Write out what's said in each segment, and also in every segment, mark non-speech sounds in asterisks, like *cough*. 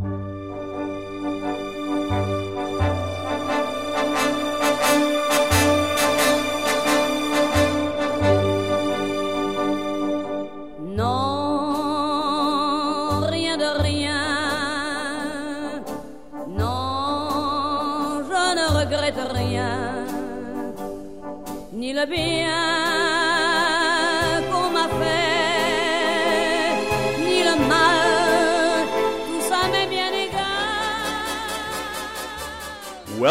Non,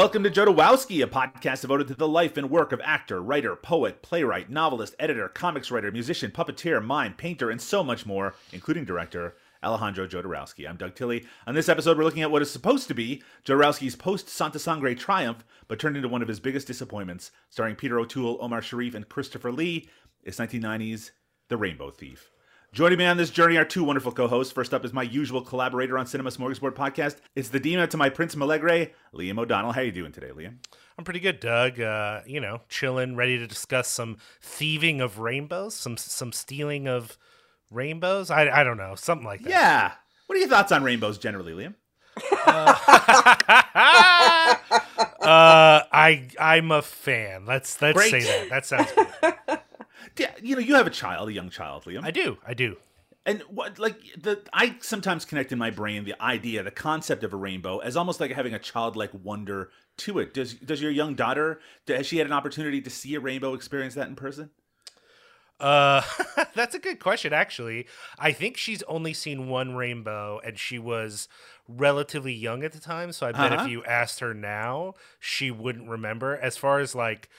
Welcome to Jodorowsky, a podcast devoted to the life and work of actor, writer, poet, playwright, novelist, editor, comics writer, musician, puppeteer, mime, painter, and so much more, including director Alejandro Jodorowsky. I'm Doug Tilley. On this episode, we're looking at what is supposed to be Jodorowsky's post Santa Sangre triumph, but turned into one of his biggest disappointments, starring Peter O'Toole, Omar Sharif, and Christopher Lee. It's 1990's The Rainbow Thief. Joining me on this journey are two wonderful co-hosts. First up is my usual collaborator on Cinema Smorgasbord podcast. It's the Dina to my Prince Malegre, Liam O'Donnell. How you doing today, Liam? I'm pretty good, Doug. Uh, you know, chilling, ready to discuss some thieving of rainbows, some some stealing of rainbows. I I don't know, something like that. Yeah. What are your thoughts on rainbows generally, Liam? Uh, *laughs* I I'm a fan. Let's let's Great. say that. That sounds good. *laughs* You know, you have a child, a young child, Liam. I do. I do. and what like the I sometimes connect in my brain the idea, the concept of a rainbow as almost like having a childlike wonder to it. Does does your young daughter has she had an opportunity to see a rainbow, experience that in person? Uh, *laughs* that's a good question. Actually, I think she's only seen one rainbow, and she was relatively young at the time. So I bet Uh-huh. if you asked her now, she wouldn't remember. As far as like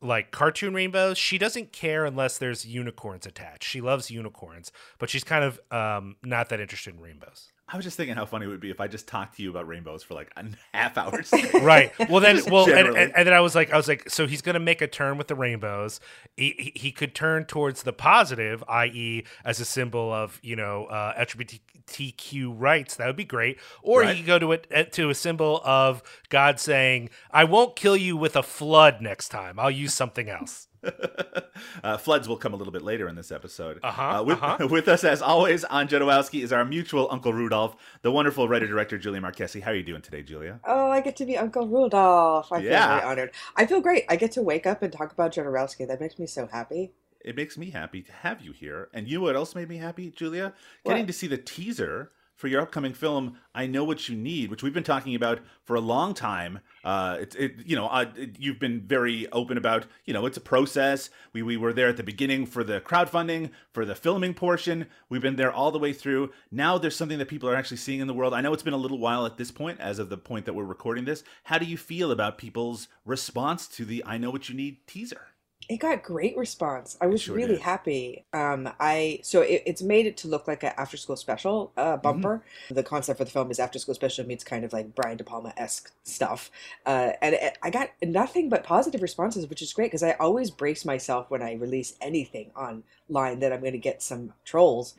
like cartoon rainbows, she doesn't care unless there's unicorns attached. She loves unicorns, but she's kind of um not that interested in rainbows. I was just thinking how funny it would be if I just talked to you about rainbows for like a *laughs* half hour. *laughs* right. Well, then, well, and, and, and then I was like, I was like, so he's gonna make a turn with the rainbows. He, he, he could turn towards the positive, i.e., as a symbol of you know uh, LGBTQ rights. That would be great. Or Right. he could go to it uh, to a symbol of God saying, "I won't kill you with a flood next time. I'll use something else." *laughs* uh, floods will come a little bit later in this episode. Uh-huh, Uh, with, uh-huh. *laughs* with us, as always, on Jodorowsky is our mutual Uncle Rudolph, the wonderful writer director Julia Marchese. How are you doing today, Julia? Oh, I get to be Uncle Rudolph. I feel Yeah. very honored. I feel great. I get to wake up and talk about Jodorowsky. That makes me so happy. It makes me happy to have you here. And you know what else made me happy, Julia? Getting to see the teaser for your upcoming film, I Know What You Need, which we've been talking about for a long time. Uh, it, it, you know, uh, it, you've been very open about, you know, it's a process. We, we were there at the beginning for the crowdfunding, for the filming portion. We've been there all the way through. Now there's something that people are actually seeing in the world. I know it's been a little while at this point, as of the point that we're recording this. How do you feel about people's response to the I Know What You Need teaser? It got great response. I was sure really did. happy. Um, I so it, it's made it to look like an after school special Mm-hmm. uh, bumper. The concept for the film is after school special meets kind of like Brian De Palma esque stuff, uh, and it, I got nothing but positive responses, which is great because I always brace myself when I release anything online that I'm going to get some trolls.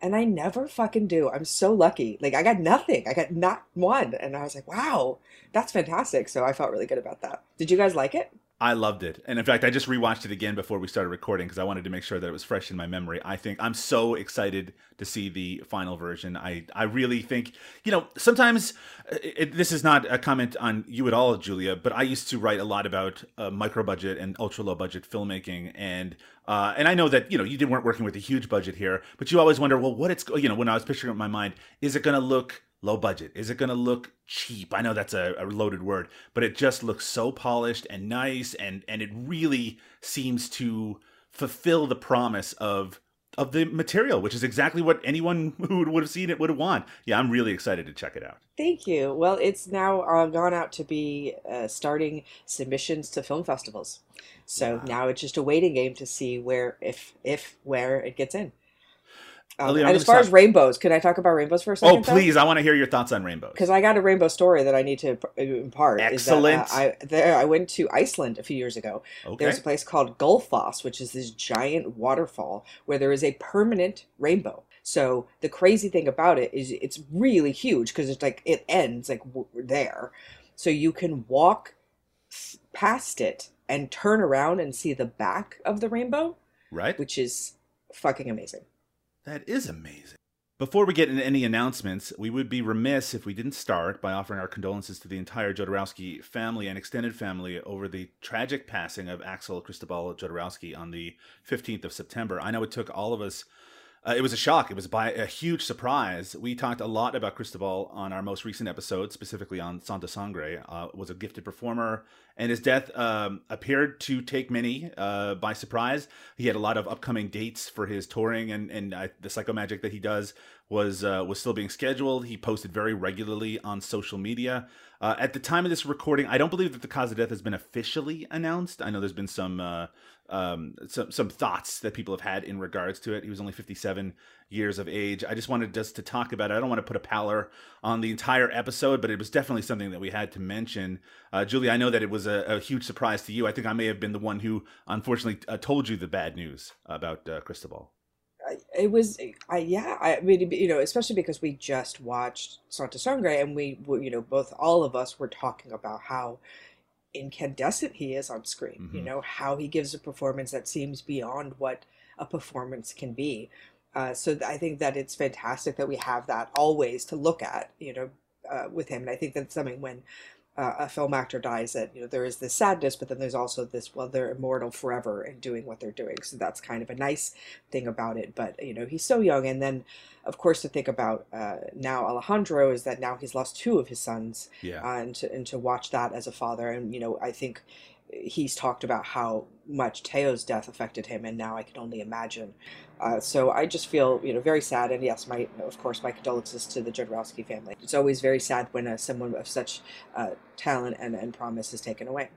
And I never fucking do. I'm so lucky. Like I got nothing. I got not one. And I was like, wow, that's fantastic. So I felt really good about that. Did you guys like it? I loved it. And in fact, I just rewatched it again before we started recording because I wanted to make sure that it was fresh in my memory. I think I'm so excited to see the final version. I, I really think, you know, sometimes uh, it, this is not a comment on you at all, Julia, but I used to write a lot about uh, micro budget and ultra low budget filmmaking. And uh, and I know that, you know, you didn't weren't working with a huge budget here, but you always wonder, well, what it's, you know, when I was picturing it in my mind, is it going to look low budget? Is it going to look cheap? I know that's a, a loaded word, but it just looks so polished and nice, and and it really seems to fulfill the promise of of the material, which is exactly what anyone *laughs* who would have seen it would want. Yeah, I'm really excited to check it out. Thank you. Well, it's now uh, gone out to be uh, starting submissions to film festivals. So Wow. now it's just a waiting game to see where, if, if, where it gets in. Um, Ellie, and as far as rainbows, can I talk about rainbows for a second? Oh, please! I want to hear your thoughts on rainbows. Because I got a rainbow story that I need to impart. is that, uh, Excellent. I there I went to Iceland a few years ago. Okay. There's a place called Gullfoss, which is this giant waterfall where there is a permanent rainbow. So the crazy thing about it is it's really huge because it's like it ends like w- there. So you can walk past it and turn around and see the back of the rainbow, right? which is fucking amazing. That is amazing. Before we get into any announcements, we would be remiss if we didn't start by offering our condolences to the entire Jodorowsky family and extended family over the tragic passing of Axel Cristobal Jodorowsky on the 15th of September. I know it took all of us uh, it was a shock. It was by a huge surprise. We talked a lot about Cristobal on our most recent episode, specifically on Santa Sangre. Uh, was a gifted performer, and his death um, appeared to take many uh, by surprise. He had a lot of upcoming dates for his touring, and and uh, the psychomagic that he does was uh, was still being scheduled. He posted very regularly on social media. Uh, at the time of this recording, I don't believe that the cause of death has been officially announced. I know there's been some uh, um, some some thoughts that people have had in regards to it. He was only 57 years of age. I just wanted just to talk about it. I don't want to put a pallor on the entire episode, but it was definitely something that we had to mention. Uh, Julie, I know that it was a, a, huge surprise to you. I think I may have been the one who unfortunately uh, told you the bad news about uh, Cristobal it was I yeah I mean you know especially because we just watched Santa Sangre and we were, you know both all of us were talking about how incandescent he is on screen mm-hmm. you know how he gives a performance that seems beyond what a performance can be uh, so I think that it's fantastic that we have that always to look at you know uh, with him and I think that's something when uh, a film actor dies that you know there is this sadness but then there's also this well they're immortal forever in doing what they're doing. So that's kind of a nice thing about it. But you know he's so young. And then of course to think about uh, now alejandro is that now he's lost two of his sons yeah. uh, and, to, and to watch that as a father. And you know i think he's talked about how much Teo's death affected him, and now I can only imagine. Uh, so I just feel, you know, very sad. And yes, my of course my condolences to the Jodorowsky family. It's always very sad when uh, someone of such uh, talent and, and promise is taken away.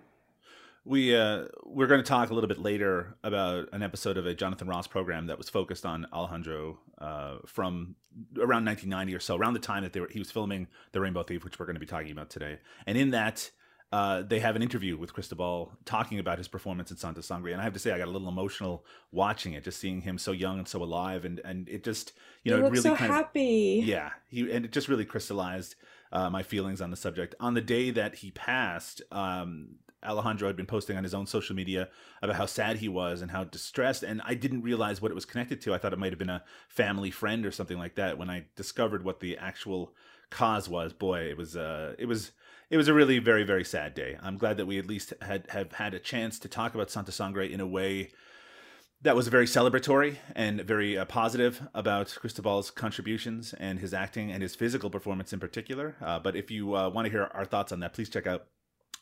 We uh, we're going to talk a little bit later about an episode of a Jonathan Ross program that was focused on Alejandro uh, from around 1990 or so, around the time that they were, he was filming The Rainbow Thief, which we're going to be talking about today. And in that, uh, they have an interview with Cristobal talking about his performance in Santa Sangre, and I have to say I got a little emotional watching it, just seeing him so young and so alive, and and it just you know he it really so kind happy. of yeah he and it just really crystallized uh, my feelings on the subject. On the day that he passed, um, Alejandro had been posting on his own social media about how sad he was and how distressed, and I didn't realize what it was connected to. I thought it might have been a family friend or something like that. When I discovered what the actual cause was, boy, it was uh, it was it was a really very very sad day. I'm glad that we at least had have had a chance to talk about Santa Sangre in a way that was very celebratory and very uh, positive about Cristobal's contributions and his acting and his physical performance in particular. Uh, but if you uh, want to hear our thoughts on that, please check out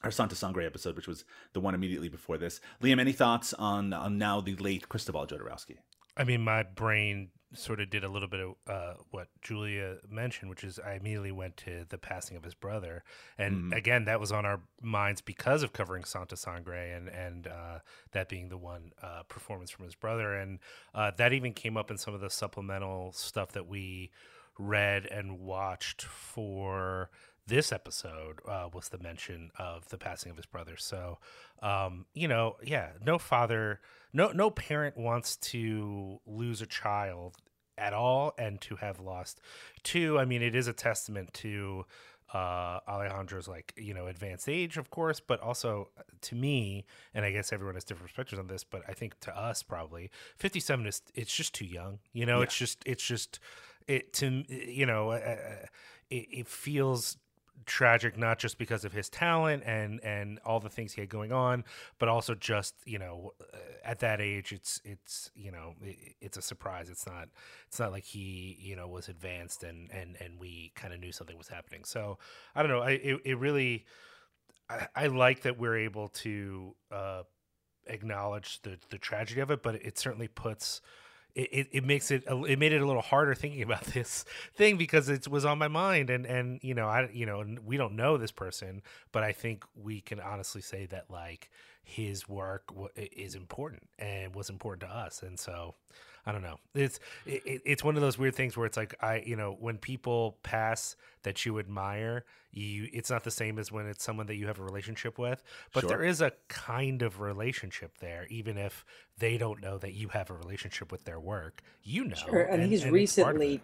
our Santa Sangre episode, which was the one immediately before this. Liam, any thoughts on on now the late Cristobal Jodorowsky? I mean, my brain sort of did a little bit of uh, what Julia mentioned, which is I immediately went to the passing of his brother, and mm. again that was on our minds because of covering Santa Sangre and and uh, that being the one uh, performance from his brother, and uh, that even came up in some of the supplemental stuff that we read and watched for this episode uh, was the mention of the passing of his brother. So, um, you know, yeah, no father no no parent wants to lose a child at all and to have lost two i mean it is a testament to uh, Alejandro's like you know advanced age, of course, but also uh, to me, and I guess everyone has different perspectives on this, but I think to us probably fifty seven is it's just too young. You know, yeah. it's just it's just it to you know uh, uh it, it feels tragic not just because of his talent and and all the things he had going on but also just you know at that age it's it's you know it, it's a surprise. It's not it's not like he you know was advanced and and and we kind of knew something was happening. So i don't know. I it, it really I, I like that we're able to uh acknowledge the the tragedy of it but it certainly puts it, it makes it it made it a little harder thinking about *laughs* this thing because it was on my mind. And and you know I you know we don't know this person but I think we can honestly say that like his work is important and was important to us. And so I don't know. It's it, it's one of those weird things where it's like I you know when people pass that you admire, you it's not the same as when it's someone that you have a relationship with, but sure. there is a kind of relationship there, even if they don't know that you have a relationship with their work. You know, sure. and, and he's and recently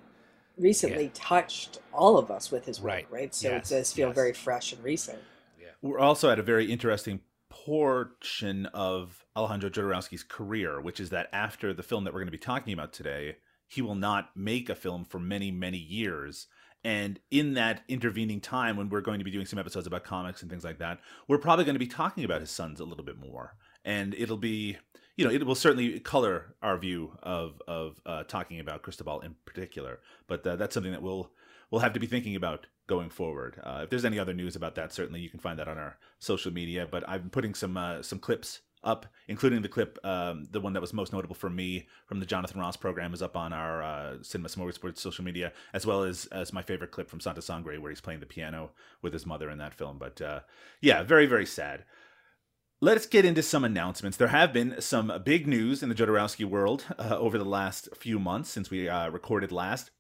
recently yeah. touched all of us with his work, right? right? So yes. it does feel yes. very fresh and recent. Yeah. We're also at a very interesting portion of Alejandro Jodorowsky's career, which is that after the film that we're going to be talking about today, he will not make a film for many, many years. And in that intervening time, when we're going to be doing some episodes about comics and things like that, we're probably going to be talking about his sons a little bit more. And it'll be, you know, it will certainly color our view of of uh, talking about Cristobal in particular. But uh, that's something that we'll we'll have to be thinking about going forward. Uh, if there's any other news about that, certainly you can find that on our social media. But I've been putting some uh, some clips up, including the clip, um, the one that was most notable for me from the Jonathan Ross program, is up on our uh, Cinema Smorgasbord social media, as well as as my favorite clip from Santa Sangre, where he's playing the piano with his mother in that film. But uh, yeah, very very sad. Let's get into some announcements. There have been some big news in the Jodorowsky world uh, over the last few months since we uh, recorded last.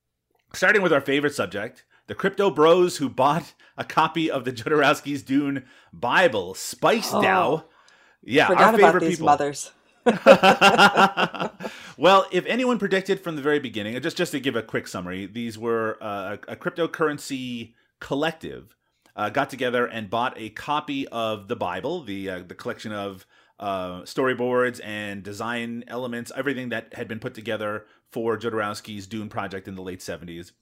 Starting with our favorite subject, the crypto bros who bought a copy of the Jodorowsky's Dune Bible, Spice Oh. DAO. Yeah, Forgot our about favorite these people. mothers. *laughs* well, if anyone predicted from the very beginning, just just to give a quick summary, these were uh, a, a cryptocurrency collective uh, got together and bought a copy of the Bible, the uh, the collection of uh, storyboards and design elements, everything that had been put together for Jodorowsky's Dune project in the late seventies.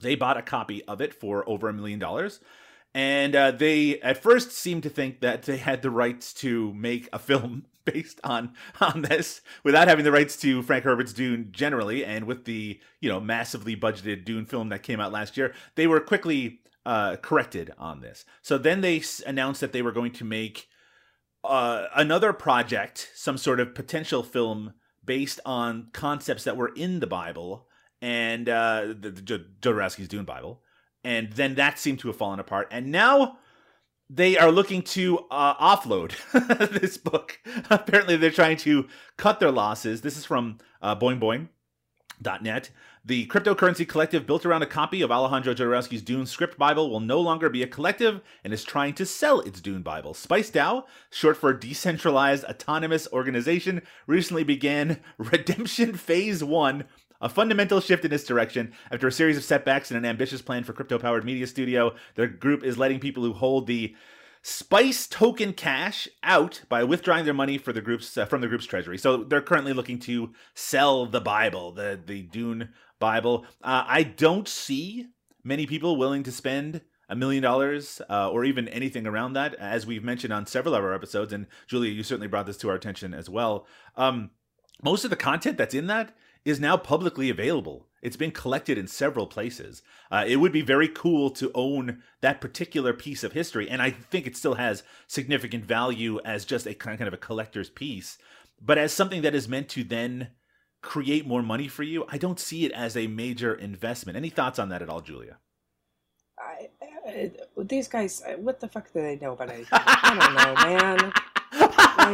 They bought a copy of it for over a million dollars. And uh, they at first seemed to think that they had the rights to make a film *laughs* based on on this without having the rights to Frank Herbert's Dune generally, and with the you know massively budgeted Dune film that came out last year, they were quickly uh, corrected on this. So then they announced that they were going to make uh, another project, some sort of potential film based on concepts that were in the Bible and uh, the, Jodorowsky's Dune Bible, and then that seemed to have fallen apart. And now they are looking to uh, offload *laughs* this book. Apparently, they're trying to cut their losses. This is from uh, BoingBoing.net. The cryptocurrency collective built around a copy of Alejandro Jodorowsky's Dune script Bible will no longer be a collective and is trying to sell its Dune Bible. Spice DAO, short for Decentralized Autonomous Organization, recently began *laughs* Redemption Phase 1 a fundamental shift in its direction. After a series of setbacks and an ambitious plan for crypto powered media studio, the group is letting people who hold the Spice token cash out by withdrawing their money for the group's uh, from the group's treasury. So they're currently looking to sell the Bible, the the Dune Bible. Uh, I don't see many people willing to spend a million dollars uh, or even anything around that, as we've mentioned on several of our episodes. And Julia, you certainly brought this to our attention as well. Um, most of the content that's in that is now publicly available. It's been collected in several places. Uh, it would be very cool to own that particular piece of history, and I think it still has significant value as just a kind of a collector's piece. But as something that is meant to then create more money for you, I don't see it as a major investment. Any thoughts on that at all, Julia? I, I, these guys, uh, what the fuck do they know about anything? I don't know, man.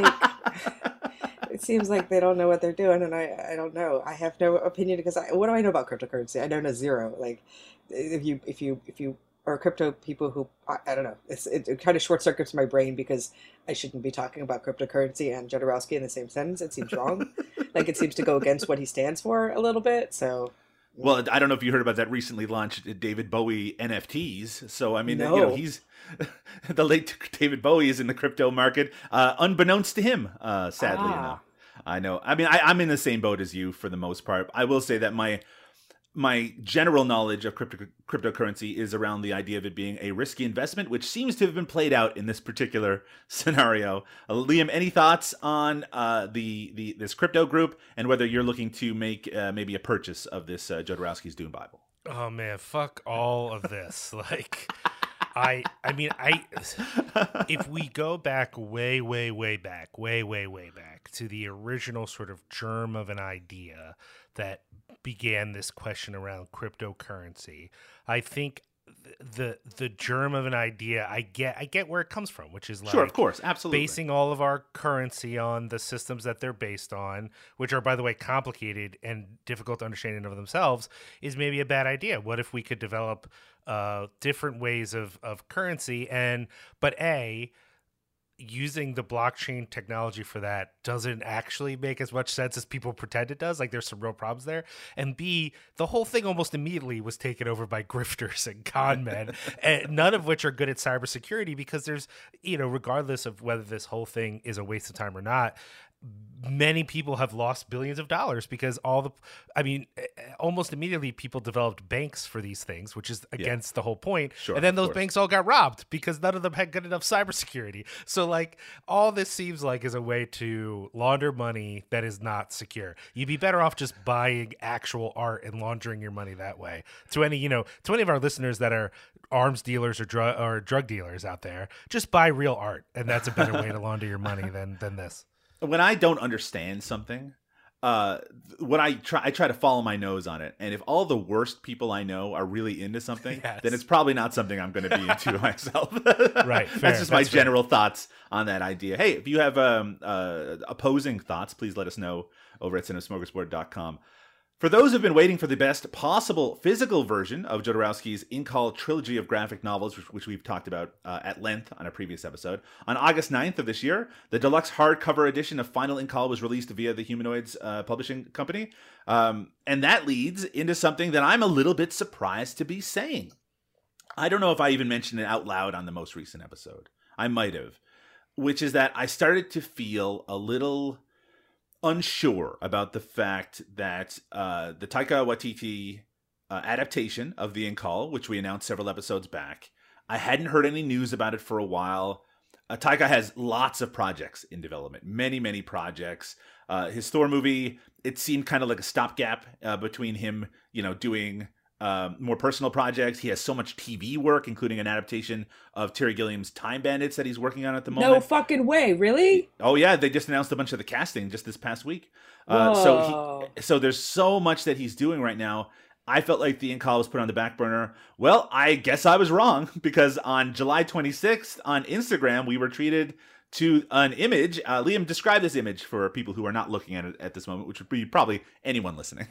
Like, *laughs* it seems like they don't know what they're doing, and I, I don't know. I have no opinion because I, what do I know about cryptocurrency? I don't know zero. Like, if you, if you, if you are crypto people who, I, I don't know, it's, it, it kind of short circuits my brain because I shouldn't be talking about cryptocurrency and Jodorowsky in the same sentence. It seems wrong. *laughs* like, it seems to go against what he stands for a little bit. So, Well, I don't know if you heard about that recently launched David Bowie NFTs. So I mean, you No. know, he's *laughs* the late David Bowie is in the crypto market, uh, unbeknownst to him. Uh, sadly Ah. enough, I know. I mean, I, I'm in the same boat as you for the most part. I will say that my my general knowledge of crypto, cryptocurrency is around the idea of it being a risky investment, which seems to have been played out in this particular *laughs* scenario. Uh, Liam, any thoughts on uh, the the this crypto group and whether you're looking to make uh, maybe a purchase of this uh, Jodorowsky's Dune Bible? Oh man, fuck all of this. *laughs* like I I mean I if we go back way way way back, way way way back to the original sort of germ of an idea that began this question around cryptocurrency, I think th- the the germ of an idea I get I get where it comes from, which is like sure, of course, absolutely. basing all of our currency on the systems that they're based on, which are, by the way, complicated and difficult to understand in and of themselves, is maybe a bad idea. What if we could develop uh, different ways of, of currency? And, but A, using the blockchain technology for that doesn't actually make as much sense as people pretend it does. Like there's some real problems there. And B, the whole thing almost immediately was taken over by *laughs* grifters and con men, and none of which are good at cybersecurity because there's, you know, regardless of whether this whole thing is a waste of time or not, many people have lost billions of dollars because all the i mean almost immediately people developed banks for these things which is against the whole point. Sure, and then those course. banks all got robbed because none of them had good enough cybersecurity. So like all this seems like is a way to launder money that is not secure. You'd be better off just buying actual art and laundering your money that way. To any you know to any of our listeners that are arms dealers or drug or drug dealers out there just buy real art and that's a better way to *laughs* launder your money than than this when I don't understand something, uh, when I try, I try to follow my nose on it, and if all the worst people I know are really into something, *laughs* Yes. then it's probably not something I'm going to be into *laughs* myself. Right, *laughs* fair, That's just my fair. general thoughts on that idea. Hey, if you have um, uh, opposing thoughts, please let us know over at cinemasmorgasbord.com. For those who've been waiting for the best possible physical version of Jodorowsky's Incal trilogy of graphic novels, which, which we've talked about uh, at length on a previous episode, on August 9th of this year, the deluxe hardcover edition of Final Incal was released via the Humanoids uh, publishing company. Um, and that leads into something that I'm a little bit surprised to be saying. I don't know if I even mentioned it out loud on the most recent episode. I might have, which is that I started to feel a little unsure about the fact that uh, the Taika Waititi uh, adaptation of The Call, which we announced several episodes back, I hadn't heard any news about it for a while. Uh, Taika has lots of projects in development, many, many projects. Uh, his Thor movie, it seemed kind of like a stopgap uh, between him, you know, doing um, more personal projects. He has so much TV work, including an adaptation of Terry Gilliam's Time Bandits that he's working on at the moment. No fucking way, really? Oh yeah, they just announced a bunch of the casting just this past week. Uh, so he, so there's so much that he's doing right now. I felt like the Incal was put on the back burner. Well, I guess I was wrong *laughs* because on July 26th on Instagram we were treated to an image. Uh, Liam, describe this image for people who are not looking at it at this moment, which would be probably anyone listening.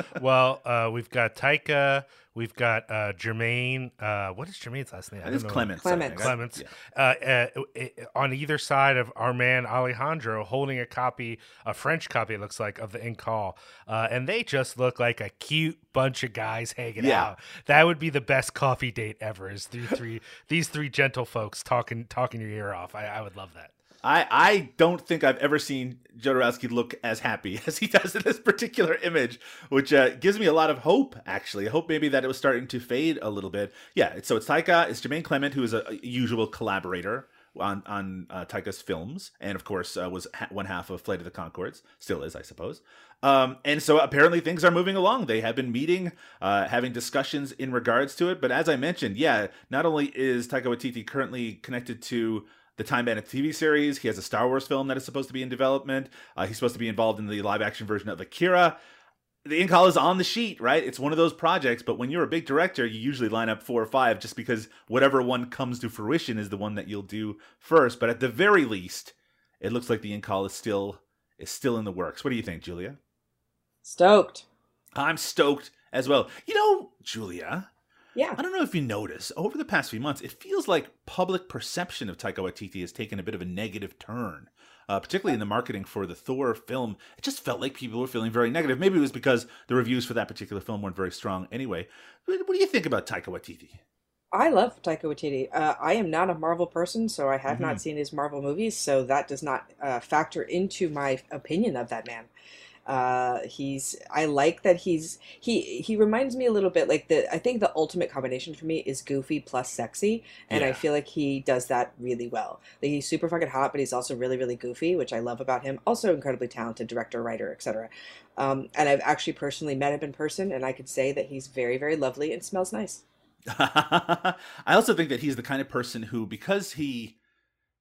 *laughs* well, uh, we've got Taika, we've got uh, Jermaine. Uh, what is Jermaine's last name? I it's don't know. Clements. I Clements. Clements. Yeah. Uh, uh, uh, on either side of our man Alejandro, holding a copy, a French copy, it looks like, of the Incal, uh, and they just look like a cute bunch of guys hanging Yeah. out. That would be the best coffee date ever. Is these three these three gentle folks talking talking your ear off? I, I would love that. I, I don't think I've ever seen Jodorowsky look as happy *laughs* as he does in this particular image, which uh, gives me a lot of hope. Actually, I hope maybe that it was starting to fade a little bit. Yeah, so it's Taika, it's Jermaine Clement, who is a, a usual collaborator on on uh, Taika's films, and of course uh, was ha- one half of Flight of the Conchords, still is, I suppose. Um, and so apparently things are moving along. They have been meeting, uh, having discussions in regards to it. But as I mentioned, yeah, not only is Taika Waititi currently connected to the Time Bandit TV series. He has a Star Wars film that is supposed to be in development. Uh, he's supposed to be involved in the live action version of Akira. The Incal is on the sheet, right? It's one of those projects, but when you're a big director, you usually line up four or five just because whatever one comes to fruition is the one that you'll do first. But at the very least, it looks like the Incal is still is still in the works. What do you think, Julia? Stoked. I'm stoked as well. You know, Julia, Yeah. I don't know if you notice, over the past few months, it feels like public perception of Taika Waititi has taken a bit of a negative turn, uh, particularly in the marketing for the Thor film. It just felt like people were feeling very negative. Maybe it was because the reviews for that particular film weren't very strong anyway. What, do you think about Taika Waititi? I love Taika Waititi. Uh, I am not a Marvel person, so I have Mhm. not seen his Marvel movies, so that does not uh, factor into my opinion of that man. Uh, he's I like that he's he he reminds me a little bit like the I think the ultimate combination for me is goofy plus sexy, and I feel like he does that really well. Like he's super fucking hot, but he's also really really goofy, which I love about him. Also incredibly talented director, writer, etc. Um, and I've actually personally met him in person, and I could say that he's very very lovely and smells nice. *laughs* I also think that he's the kind of person who, because he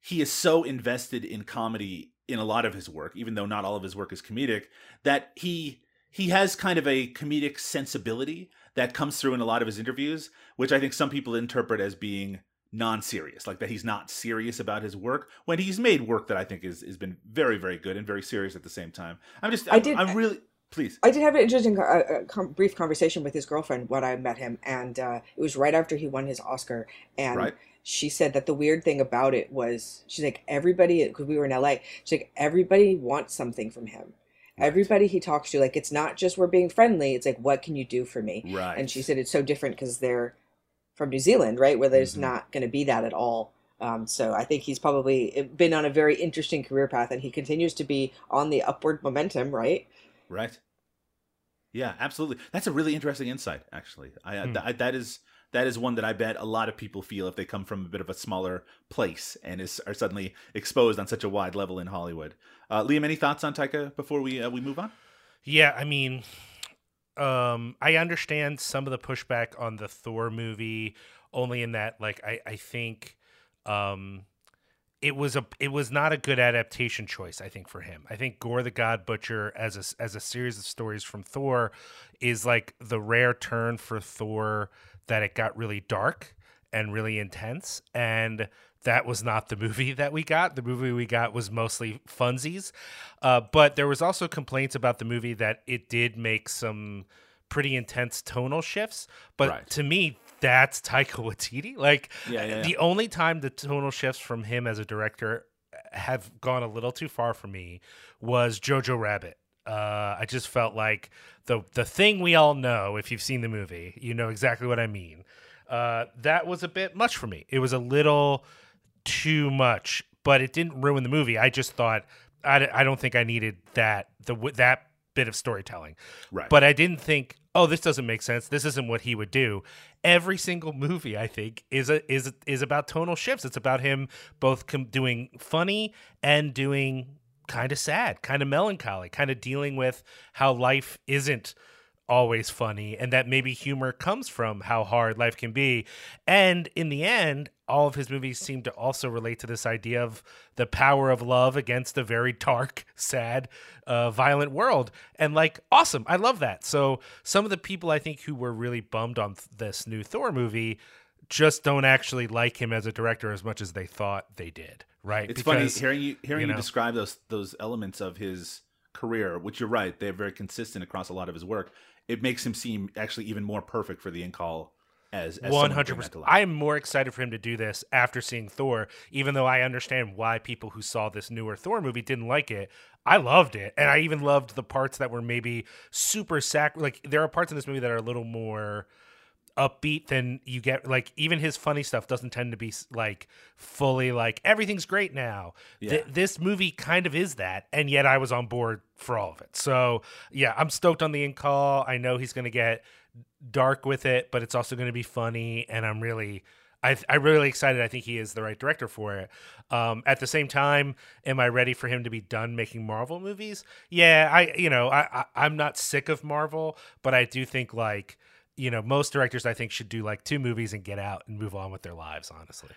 he is so invested in comedy in a lot of his work, even though not all of his work is comedic, that he he has kind of a comedic sensibility that comes through in a lot of his interviews, which I think some people interpret as being non-serious, like that he's not serious about his work when he's made work that I think is has been very very good and very serious at the same time. I'm just I I'm, did- I'm really please. I did have an interesting, uh, uh, com- brief conversation with his girlfriend when I met him, and uh, it was right after he won his Oscar. And Right. she said that the weird thing about it was, she's like, everybody, because we were in LA, she's like, everybody wants something from him. Right. Everybody he talks to, like, it's not just we're being friendly. It's like, what can you do for me? Right. And she said it's so different because they're from New Zealand, right? Where there's Mhm. not going to be that at all. Um, so I think he's probably been on a very interesting career path, and he continues to be on the upward momentum. Right. Right. Yeah, absolutely. That's a really interesting insight. Actually, I, hmm. th- that is that is one that I bet a lot of people feel if they come from a bit of a smaller place and is are suddenly exposed on such a wide level in Hollywood. Uh, Liam, any thoughts on Taika before we uh, we move on? Yeah, I mean, um, I understand some of the pushback on the Thor movie, only in that, like, I I think, um, it was a it was not a good adaptation choice i think for him. I think Gorr the god butcher as a as a series of stories from thor is like the rare turn for thor that it got really dark and really intense and that was not the movie *laughs* that we got. The movie we got was mostly funsies. Uh, but there was also complaints about the movie that it did make some pretty intense tonal shifts. But right. to me that's Taika Waititi. Like yeah, yeah, yeah. the only time the tonal shifts from him as a director have gone a little too far for me was Jojo Rabbit. Uh, I just felt like the the thing we all know if you've seen the movie, you know exactly what I mean. Uh, that was a bit much for me. It was a little too much, but it didn't ruin the movie. I just thought I, I don't think I needed that the that bit of storytelling. Right. But I didn't think, oh, this doesn't make sense. This isn't what he would do. Every single movie, I think, is a is is about tonal shifts. It's about him both com- doing funny and doing kind of sad, kind of melancholy, kind of dealing with how life isn't always funny and that maybe humor comes from how hard life can be. And in the end, all of his movies seem to also relate to this idea of the power of love against a very dark, *laughs* sad, uh, violent world. And like, awesome. I love that. So some of the people I think who were really bummed on th- this new Thor movie just don't actually like him as a director as much as they thought they did. Right. It's because, funny hearing you hearing you, know, you describe those those elements of his career, which you're right, they're very consistent across a lot of his work it makes him seem actually even more perfect for the Incal as one hundred percent. I'm more excited for him to do this after seeing Thor, even though I understand why people who saw this newer Thor movie didn't like it. I loved it, and I even loved the parts that were maybe super sac. Like there are parts in this movie that are a little more upbeat than you get like even his funny stuff doesn't tend to be like fully like everything's great now yeah. Th- this movie kind of is that and yet i was on board for all of it so yeah i'm stoked on the Incal. i know he's going to get dark with it but it's also going to be funny and i'm really I, I'm really excited. I think he is the right director for it. Um, at the same time, am I ready for him to be done making Marvel movies? Yeah, I you know I, I I'm not sick of Marvel, but I do think like you know, most directors I think should do like two movies and get out and move on with their lives. Honestly,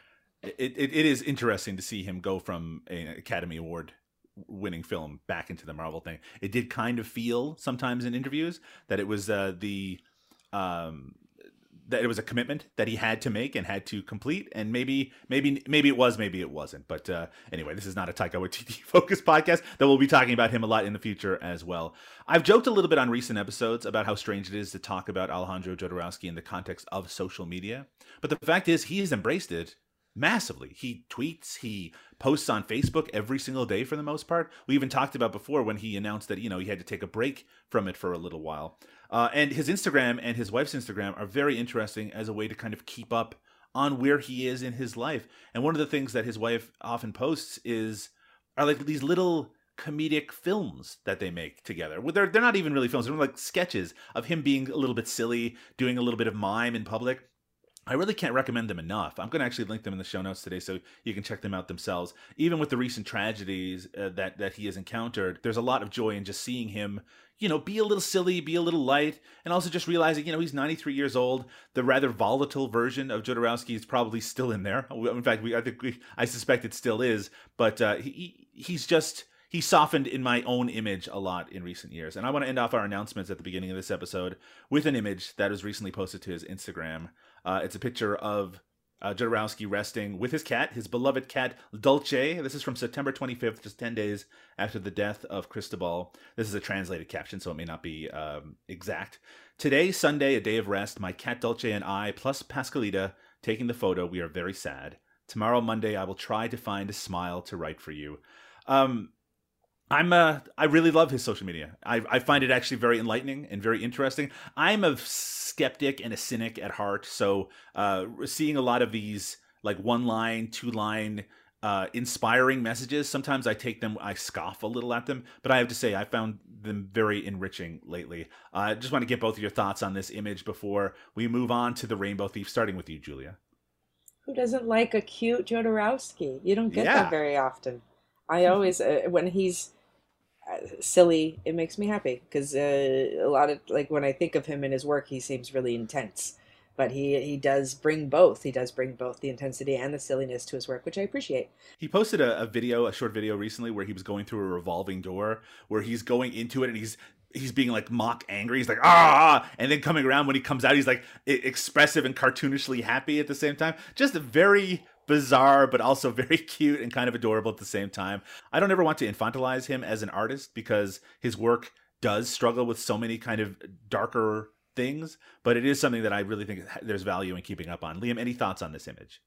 it it, it is interesting to see him go from an Academy Award winning film back into the Marvel thing. It did kind of feel sometimes in interviews that it was uh, the um, that it was a commitment that he had to make and had to complete and maybe maybe maybe it was maybe it wasn't but uh, anyway this is not a taika waititi *laughs* focused podcast that we'll be talking about him a lot in the future as well i've joked a little bit on recent episodes about how strange it is to talk about alejandro jodorowsky in the context of social media but the fact is he has embraced it massively. He tweets, he posts on Facebook every single day for the most part. We even talked about before when he announced that, you know, he had to take a break from it for a little while. Uh, and his Instagram and his wife's Instagram are very interesting as a way to kind of keep up on where he is in his life. And one of the things that his wife often posts is are like these little comedic films that they make together. Well, they're they're not even really films; they're like sketches of him being a little bit silly, doing a little bit of mime in public. I really can't recommend them enough. I'm going to actually link them in the show notes today so you can check them out themselves. Even with the recent tragedies uh, that that he has encountered, there's a lot of joy in just seeing him, you know, be a little silly, be a little light, and also just realizing, you know, he's 93 years old. The rather volatile version of Jodorowsky is probably still in there. In fact, we I think we, I suspect it still is, but uh, he he's just he softened in my own image a lot in recent years. And I want to end off our announcements at the beginning of this episode with an image that was recently posted to his Instagram. Uh, it's a picture of uh, Jodorowsky resting with his cat, his beloved cat Dulce. This is from September 25th, just 10 days after the death of Cristobal. This is a translated caption, so it may not be um, exact. Today, Sunday, a day of rest, my cat Dulce and I, plus Pascalita, taking the photo. We are very sad. Tomorrow, Monday, I will try to find a smile to write for you. Um, I'm uh I really love his social media. I I find it actually very enlightening and very interesting. I'm a skeptic and a cynic at heart, so uh seeing a lot of these like one line, two line, uh, inspiring messages. Sometimes I take them, I scoff a little at them, but I have to say I found them very enriching lately. Uh, I just want to get both of your thoughts on this image before we move on to the Rainbow Thief, starting with you, Julia. Who doesn't like a cute Jodorowsky? You don't get Yeah. that very often. I *laughs* always, uh, when he's uh, silly, it makes me happy because uh, a lot of like when I think of him and his work, he seems really intense. But he he does bring both. He does bring both the intensity and the silliness to his work, which I appreciate. He posted a, a video, a short video recently where he was going through a revolving door where he's going into it and he's he's being like mock angry. He's like ah, ah," and then coming around when he comes out, he's like expressive and cartoonishly happy at the same time. Just very bizarre, but also *laughs* very cute and kind of adorable at the same time. I don't ever want to infantilize him as an artist because his work does struggle with so many kind of darker things, but it is something that I really think there's value in keeping up on. Liam, any thoughts on this image?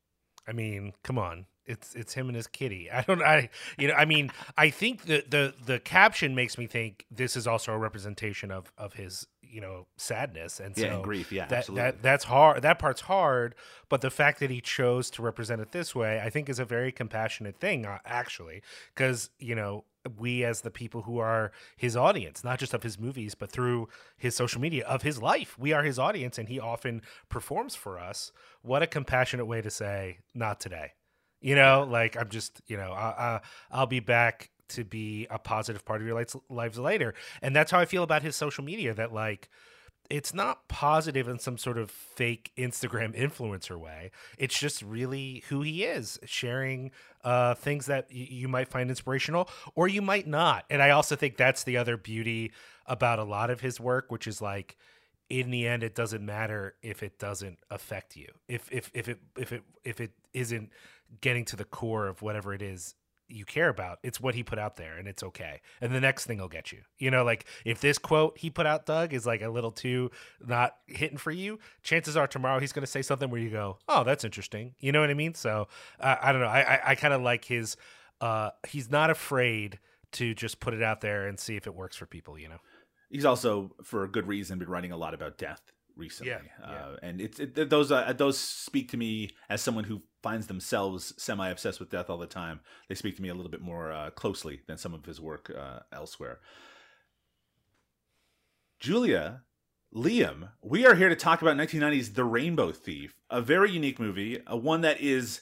I mean, come on. It's it's him and his kitty. *laughs* I don't I you know, I mean, I think the the the caption makes me think this is also a representation of of his, you know, sadness and so Yeah, and grief. Yeah, that absolutely. that that's hard. That part's hard, but the fact that he chose to represent it this way, I think, is a very compassionate thing, uh, actually, because you know we as the people who are his audience, not just of his movies, but through his social media of his life, we are his audience, and he often performs for us. What a compassionate way to say, not today. You know, like I'm just, you know, I, I, I'll be back to be a positive part of your lives, later, and that's how I feel about his social media. That like it's not positive in some sort of fake Instagram *laughs* influencer way. It's just really who he is, sharing uh, things that y- you might find inspirational or you might not. And I also think that's the other beauty about a lot of his work, which is like, in the end, it doesn't matter if it doesn't affect you. If if if it if it if it isn't getting to the core of whatever it is you care about. It's what he put out there, and it's okay. And the next thing will get you. You know, like if this quote he put out, Doug, is like a little too not hitting for you, chances are tomorrow he's going to say something where you go, "Oh, that's interesting." You know what I mean? So uh, I don't know. I I, I kind of like his. Uh, he's not afraid to just put it out there and see if it works for people. You know. He's also, for a good reason, been writing a lot about death recently. Yeah, Uh, and it's it, those uh, those speak to me as someone who finds themselves semi obsessed with death all the time. They speak to me a little bit more uh, closely than some of his work uh, elsewhere. Julia, Liam, we are here to talk about 1990's The Rainbow Thief, a very unique movie, a one that is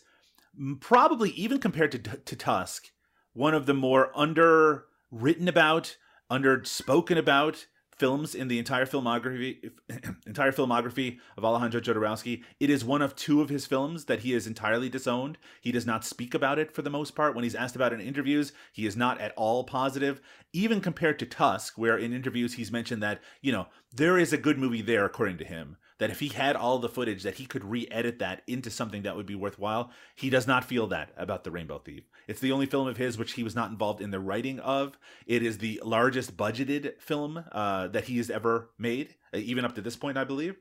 probably even compared to to Tusk, one of the more underwritten about, under spoken about films in the entire filmography *clears throat* entire filmography of Alejandro Jodorowsky. It is one of two of his films that he has entirely disowned. He does not speak about it for the most part. When he's asked about it in interviews, he is not at all positive. Even compared to Tusk, where in interviews he's mentioned that, you know, there is a good movie there according to him. That if he had all the footage, that he could re-edit that into something that would be worthwhile. He does not feel that about The Rainbow Thief. It's the only film of his which he was not involved in the writing of. It is the largest budgeted film uh, that he has ever made, uh, even up to this point, I believe.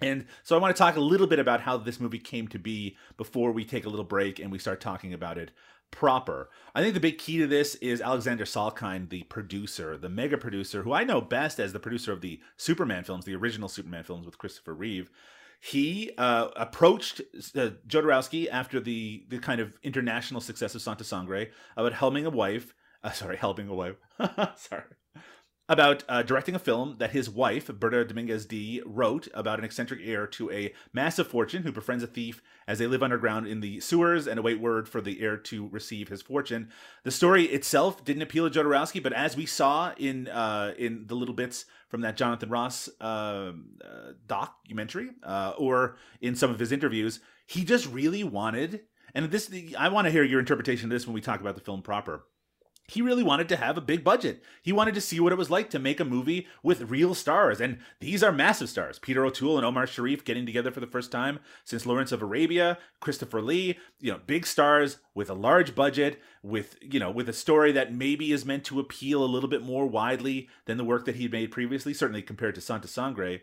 And so I want to talk a little bit about how this movie came to be before we take a little break and we start talking about it proper. I think the big key to this is Alexander Salkind, the producer, the mega producer, who I know best as the producer of the Superman films, the original Superman films with Christopher Reeve. He uh, approached uh, Jodorowsky after the the kind of international success of Santa Sangre about helming a wife. Uh, sorry, helping a wife. *laughs* sorry about uh, directing a film that his wife, Berta Dominguez D, wrote about an eccentric heir to a massive fortune who befriends a thief as they live underground in the sewers and await word for the heir to receive his fortune. The story itself didn't appeal to Jodorowsky, but as we saw in uh, in the little bits from that Jonathan Ross uh, uh, documentary uh, or in some of his interviews, he just really wanted. And this, I want to hear your interpretation of this when we talk about the film proper he really wanted to have a big budget. He wanted to see what it was like to make a movie with real stars. And these are massive stars. Peter O'Toole and Omar Sharif getting together for the first time since Lawrence of Arabia, Christopher Lee, you know, big stars with a large budget, with, you know, with a story that maybe is meant to appeal a little bit more widely than the work that he'd made previously, certainly compared to Santa Sangre.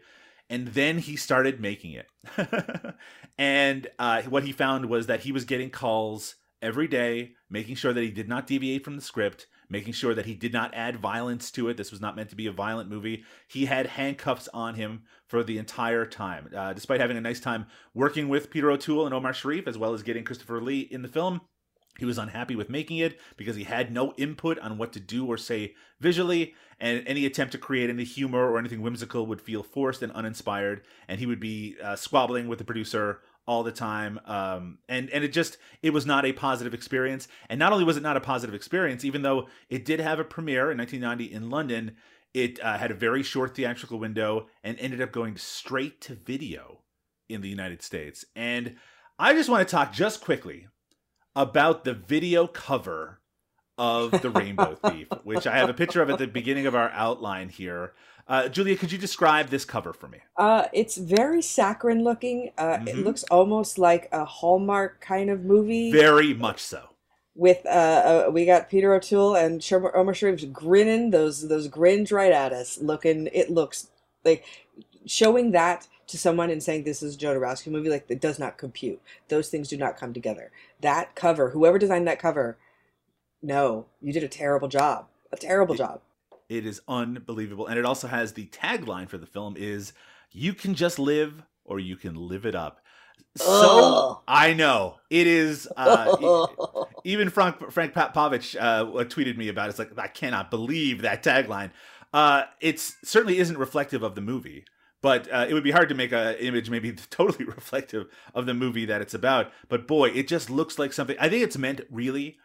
And then he started making it. *laughs* and uh, what he found was that he was getting calls every day, making sure that he did not deviate from the script, making sure that he did not add violence to it. This was not meant to be a violent movie. He had handcuffs on him for the entire time. Uh, despite having a nice time working with Peter O'Toole and Omar Sharif, as well as getting Christopher Lee in the film, he was unhappy with making it because he had no input on what to do or say visually, and any attempt to create any humor or anything whimsical would feel forced and uninspired, and he would be uh, squabbling with the producer all the time um, and and it just it was not a positive experience. And not only was it not a positive experience even though it did have a premiere in 1990 in london it uh, had a very short theatrical window and ended up going straight to video in the united states. And i just want to talk just quickly about the video cover of the rainbow thief which i have a picture of at the beginning of our outline here uh, Julia, could you describe this cover for me? Uh, it's very saccharine looking. Uh, It Mhm. looks almost like a Hallmark kind of movie. Very much so. with uh, uh, we got Peter O'Toole and Sher- Omar Sharif grinning those those grins right at us. Looking, it looks like showing that to someone and saying this is a Jodorowsky movie. Like it does not compute. Those things do not come together. That cover, whoever designed that cover, no, you did a terrible job. A terrible job. It is unbelievable, and it also has the tagline for the film is "You can just live, or you can live it up." So Ugh. I know it is. Uh, *laughs* even Frank Frank Papovich uh, tweeted me about it. It's like I cannot believe that tagline. Uh, it's certainly isn't reflective of the movie, but uh, it would be hard to make an image maybe *laughs* totally *laughs* reflective of the movie that it's about. But boy, it just looks like something. I think it's meant really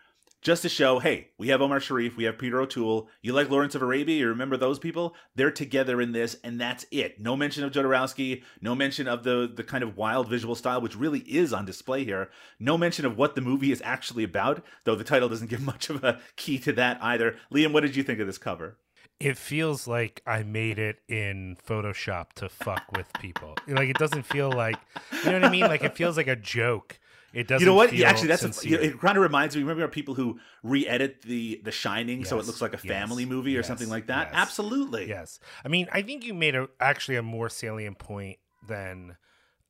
just to show, hey, we have Omar Sharif, we have Peter O'Toole. You like Lawrence of Arabia? You remember those people? They're together in this, and that's it. No mention of Jodorowsky. No mention of the the kind of wild visual style, which really is on display here. No mention of what the movie is actually about, though the title doesn't *laughs* give much of a key to that either. Liam, what did you think of this cover? It feels like I made it in Photoshop to fuck with people. Like it doesn't feel like you know what I mean. Like it feels like a joke. It doesn't. you know what? Yeah, actually, that's a, sincere. it. Kind of reminds me. Remember people who re-edit the The Shining so it looks like a yes, family movie or yes, something like that? yes. Absolutely. Yes, I mean, I think you made a actually a more salient point than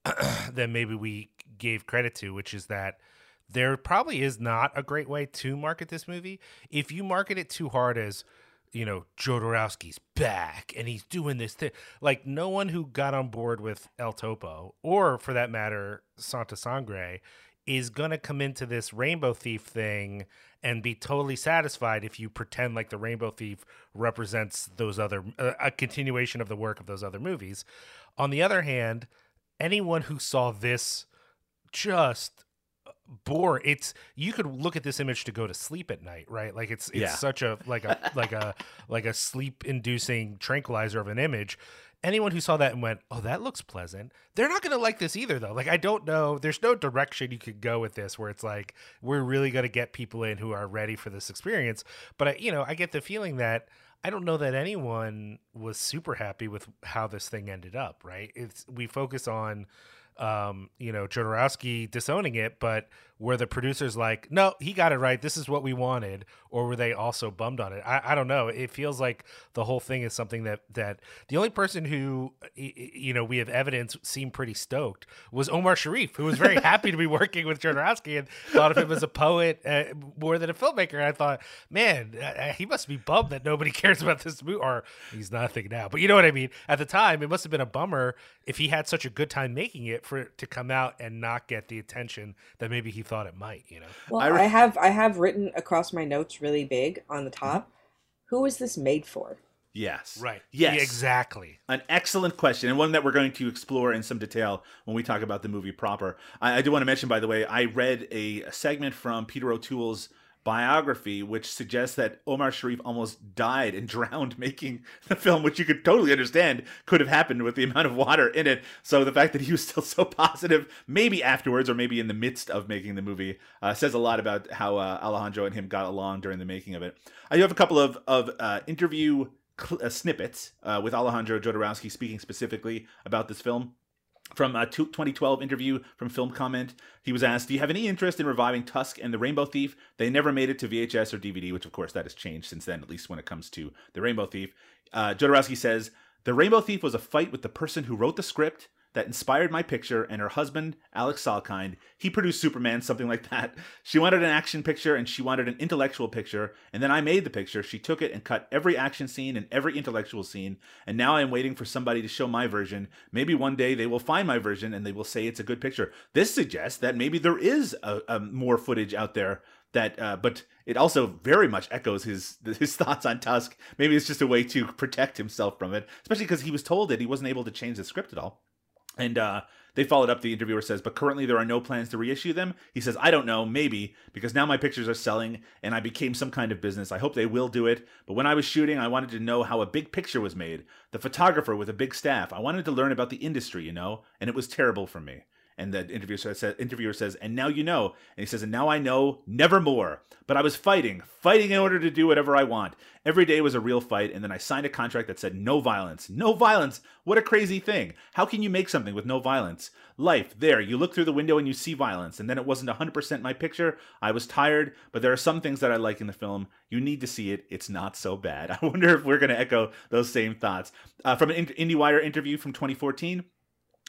*clears throat* than maybe we gave credit to, which is that there probably is not a great way to market this movie. If you market it too hard as you know, Jodorowsky's back and he's doing this thing. Like no one who got on board with El Topo, or for that matter, Santa Sangre, is gonna come into this Rainbow Thief thing and be totally satisfied if you pretend like the Rainbow Thief represents those other uh, a continuation of the work of those other movies. On the other hand, anyone who saw this just bore it's you could look at this image to go to sleep at night right like it's it's Yeah. such a like a like a like a sleep inducing tranquilizer of an image anyone who saw that and went oh that looks pleasant they're not going to like this either though. Like i don't know. There's no direction you could go with this where it's like we're really going to get people in who are ready for this experience. But I, you know i get the feeling that I don't know that anyone was super happy with how this thing ended up, right? It's we focus on um, you know, Jodorowsky disowning it, but were the producers like, no, he got it right. This is what we wanted, or were they also bummed on it? I, I don't know. It feels like the whole thing is something that that the only person who you know we have evidence seemed pretty stoked was Omar Sharif, who was very *laughs* happy to be working with Jodorowsky and thought of him as a poet uh, more than a filmmaker. And I thought, man, uh, he must be bummed that nobody *laughs* cares about this movie, or he's nothing now. But you know what I mean. At the time, it must have been a bummer if he had such a good time making it for it to come out and not get the attention that maybe he thought it might. You know. Well, I I, have I have written across my notes really big on the top. Who is this made for? Yes. Right. Yes. Yeah, exactly. An excellent question, and one that we're going to explore in some detail when we talk about the movie proper. I, I do want to mention, by the way, I read a, segment from Peter O'Toole's biography, which suggests that Omar Sharif almost died and *laughs* drowned making the film, which you could totally understand could have happened with the amount of water in it. So the fact that he was *laughs* still so positive, maybe afterwards or maybe in the midst of making the movie, uh, says a lot about how uh, Alejandro and him got along during the making of it. I do have a couple of of uh, interview cl- uh, snippets uh, with Alejandro Jodorowsky speaking specifically about this film. From a 2012 interview from Film Comment, he was asked, "Do you have any interest in reviving Tusk and the Rainbow Thief? They never made it to VHS or DVD, which of course that has changed since then, at least when it comes to the Rainbow Thief." Uh, Jodorowsky says, "The Rainbow Thief was a fight with the person who wrote the script, that inspired my picture, and her husband, Alex Salkind, he produced Superman, something like that. *laughs* She wanted an action picture and she wanted an intellectual picture, and then I made the picture. She took it and cut every action scene and every intellectual scene, and now I'm waiting for somebody to show my version. Maybe one day they will find my version and they will say it's a good picture. This suggests that maybe there is a, a more footage out there that uh, but it also very much echoes his *laughs* his thoughts on Tusk. Maybe it's just a way to protect himself from it, especially because he was told that he wasn't able to change the script at all. And uh, they followed up. The interviewer says, "But currently there are no plans to reissue them." He says, "I don't know, maybe because now my pictures are selling and I became some kind of business. I hope they will do it. But when I was shooting, I wanted to know how a big picture was made. The photographer with a big staff. I wanted to learn about the industry, you know, and it was terrible for me." And the interviewer says, interviewer says, and now you know. And he says, and now I know nevermore. But I was fighting, fighting in order to do whatever I want. Every day was a real fight. And then I signed a contract that said no violence. No violence. What a crazy thing. How can you make something with no violence? Life, there, you look through the window and you see violence. And then it wasn't 100% my picture. I was tired, but there are some things that I like in the film. You need to see it. It's not so bad. *laughs* I wonder if we're going to echo those same thoughts. Uh, from an IndieWire interview from 2014,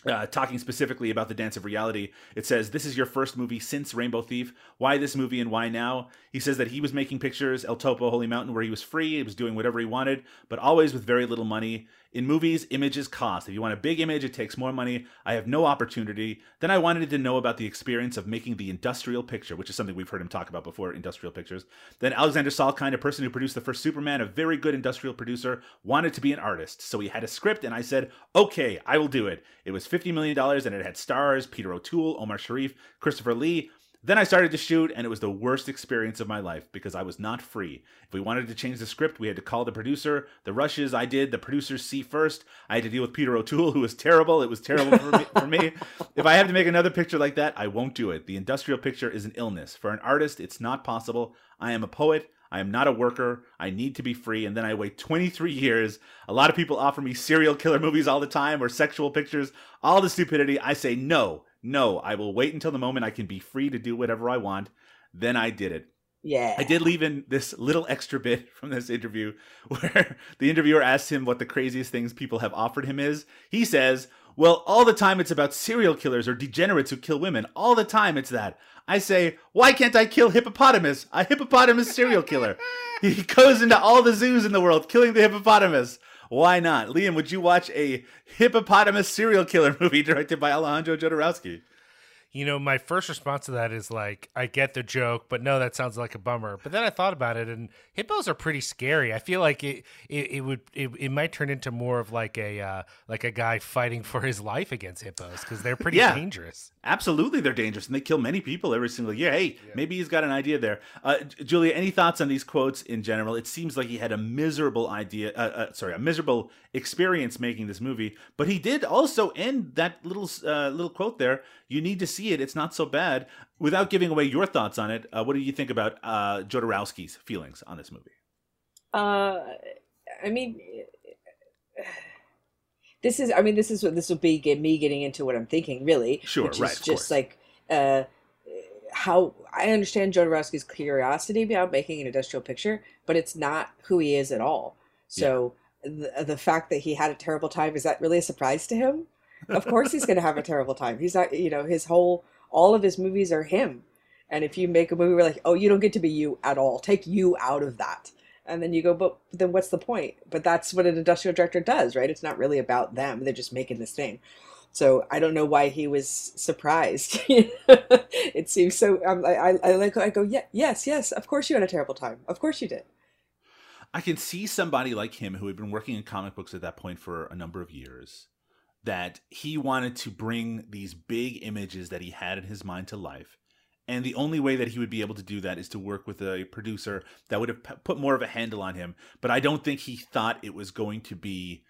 uh, talking specifically about the dance of reality, it says, This is your first movie since Rainbow Thief. Why this movie and why now? He says that he was making pictures, El Topo, Holy Mountain, where he was free, he was doing whatever he wanted, but always with very little money. In movies, images cost. If you want a big image, it takes more money. I have no opportunity. Then I wanted to know about the experience of making the industrial picture, which is something we've heard him talk about before industrial pictures. Then Alexander Salkind, a person who produced the first Superman, a very good industrial producer, wanted to be an artist. So he had a script, and I said, okay, I will do it. It was $50 million, and it had stars Peter O'Toole, Omar Sharif, Christopher Lee. Then I started to shoot, and it was the worst experience of my life because I was not free. If we wanted to change the script, we had to call the producer. The rushes I did, the producers see first. I had to deal with Peter O'Toole, who was terrible. It was terrible for me, for me. *laughs* If I have to make another picture like that, I won't do it. The industrial picture is an illness. For an artist, it's not possible. I am a poet. I am not a worker. I need to be free. And then I wait 23 years. A lot of people offer me serial killer movies all the time or sexual pictures, all the stupidity. I say no. No, I will wait until the moment I can be free to do whatever I want. Then I did it. Yeah. I did leave in this little extra bit *laughs* from this interview *laughs* where the interviewer asks him what the craziest things people have offered him is. He says, Well, all the time it's about serial killers or degenerates who kill women. All the time it's that. I say, Why can't I kill hippopotamus? A hippopotamus serial killer. *laughs* he goes into all the zoos in the world killing the hippopotamus. Why not? Liam, would you watch a hippopotamus serial killer *laughs* movie directed by Alejandro Jodorowsky? You know, my first response to that is like, I get the joke, but no, that sounds like a bummer. But then I thought about it, and hippos are pretty scary. I feel like it it, it would it, it might turn into more of like a uh, like a guy fighting for his life against hippos because they're pretty Yeah. dangerous. Absolutely, they're dangerous and they kill many people every single year. Hey, maybe he's got an idea there. Uh, Julia, any thoughts on these quotes in general? It seems like he had a miserable idea, uh, uh, sorry, a miserable experience making this movie, but he did also end that little uh, little quote there. You need to see it; it's not so bad. Without giving away your thoughts on it, uh, what do you think about uh, Jodorowsky's feelings on this movie? Uh, I mean, *sighs* this is. I mean, this is what this will be. Get me getting into what I'm thinking, really. Sure, which right, Is just course. like uh, how I understand Jodorowsky's curiosity about making an industrial picture, but it's not who he is at all. So the the fact that he had a terrible time is that really a surprise to him? Of course, he's going to have a terrible time. He's not. You know, his whole all of his movies are him. And if you make a movie where like, oh, you don't get to be you at all, take you out of that. And then you go, but then what's the point? But that's what an industrial director does, right? It's not really about them. They're just making this thing. So I don't know why he was surprised. *laughs* it seems so. Um, I, I, I like. I go, yeah, yes, yes. Of course you had a terrible time. Of course you did. I can see somebody like him who had been working in comic books at that point for a number of years that he wanted to bring these big images that he had in his mind to life. And the only way that he would be able to do that is to work with a producer that would have put more of a handle on him. But I don't think he thought it was going to be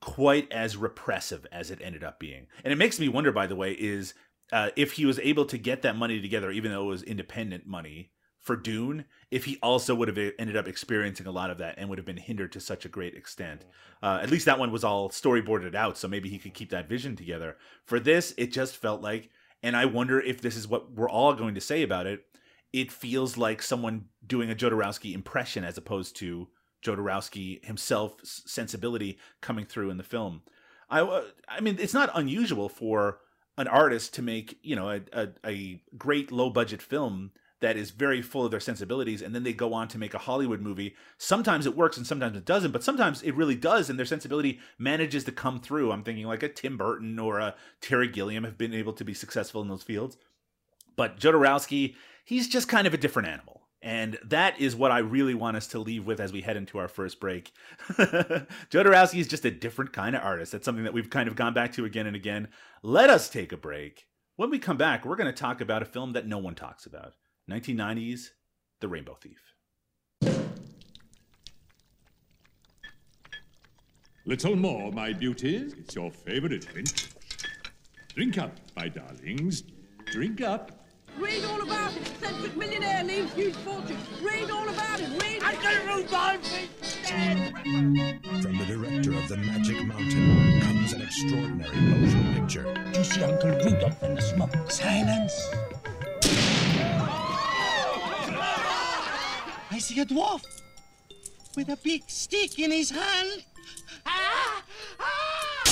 quite as repressive as it ended up being. And it makes me wonder, by the way, is uh, if he was able to get that money together, even though it was independent money for Dune, if he also would have ended up experiencing a lot of that and would have been hindered to such a great extent. Uh, at least that one was all storyboarded out, so maybe he could keep that vision together. For this, it just felt like, and I wonder if this is what we're all going to say about it. It feels like someone doing a Jodorowsky impression as opposed to Jodorowsky himself sensibility coming through in the film. I uh, I mean, it's not unusual for an artist to make you know a, a, a great low budget film that is very full of their sensibilities and then they go on to make a hollywood movie sometimes it works and sometimes it doesn't but sometimes it really does and their sensibility manages to come through i'm thinking like a tim burton or a terry gilliam have been able to be successful in those fields but jodorowsky he's just kind of a different animal and that is what I really want us to leave with as we head into our first break. *laughs* Jodorowsky is just a different kind of artist. That's something that we've kind of gone back to again and again. Let us take a break. When we come back, we're going to talk about a film that no one talks about 1990s The Rainbow Thief. Little more, my beauties. It's your favorite hint. Drink up, my darlings. Drink up. Read all about it. Eccentric millionaire leaves huge fortune. Read all about it. Read. I got Rudolph dead. From the director of The Magic Mountain comes an extraordinary motion picture. Do you see Uncle Rudolph in the smoke? Silence. See a dwarf with a big stick in his hand. Ah! Ah!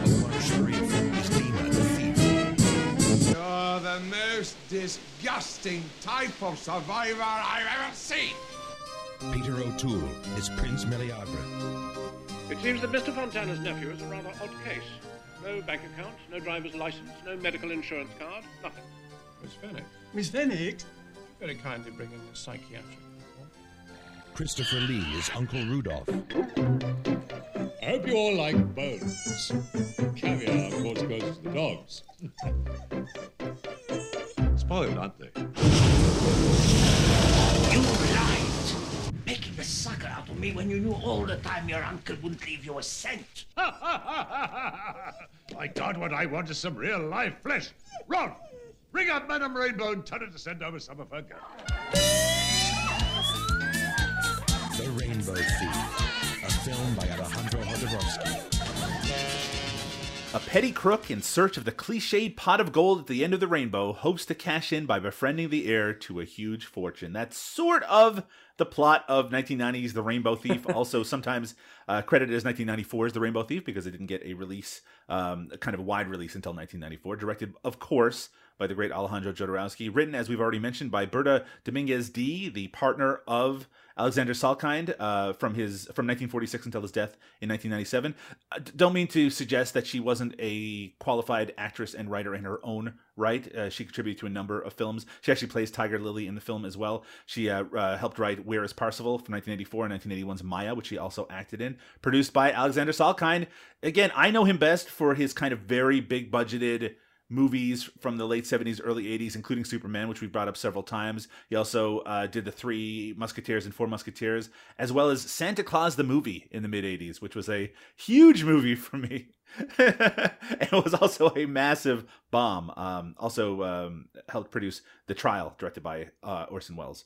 A Marsh Sharif is Dima the Thief. You're the most disgusting type of survivor I've ever seen. Peter O'Toole is Prince Meleagre. It seems that Mr. Fontana's nephew is a rather odd case. No bank account, no driver's license, no medical insurance card, nothing. Miss Fennick, Miss Fennick. very kindly bring in the psychiatric report. Christopher Lee is Uncle Rudolph. I hope you all like bones. Caviar, of course, goes to the dogs. Spoiled, aren't they? You lied. Making a sucker out of me when you knew all the time your uncle wouldn't leave you a cent. *laughs* My God, what I want is some real live flesh. Ron, ring up Madame Rainbow and tell her to send over some of her gun. The Rainbow Thief, a film by Alejandro Jodorowsky. A petty crook in search of the cliched pot of gold at the end of the rainbow hopes to cash in by befriending the heir to a huge fortune. That's sort of the plot of 1990's The Rainbow Thief, *laughs* also sometimes uh, credited as 1994's The Rainbow Thief because it didn't get a release, um, a kind of a wide release until 1994. Directed, of course, by the great Alejandro Jodorowsky. Written, as we've already mentioned, by Berta Dominguez D, the partner of Alexander Salkind uh, from his from 1946 until his death in 1997. I d- don't mean to suggest that she wasn't a qualified actress and writer in her own right. Uh, she contributed to a number of films. She actually plays Tiger Lily in the film as well. She uh, uh, helped write Where Is Parsifal from 1984 and 1981's Maya, which she also acted in. Produced by Alexander Salkind. Again, I know him best for his kind of very big budgeted movies from the late 70s, early 80s, including Superman, which we brought up several times. He also uh, did the Three Musketeers and Four Musketeers, as well as Santa Claus the movie in the mid 80s, which was a huge movie *laughs* for me. *laughs* and it was also a massive bomb. Um, also um, helped produce The Trial, directed by uh, Orson Welles.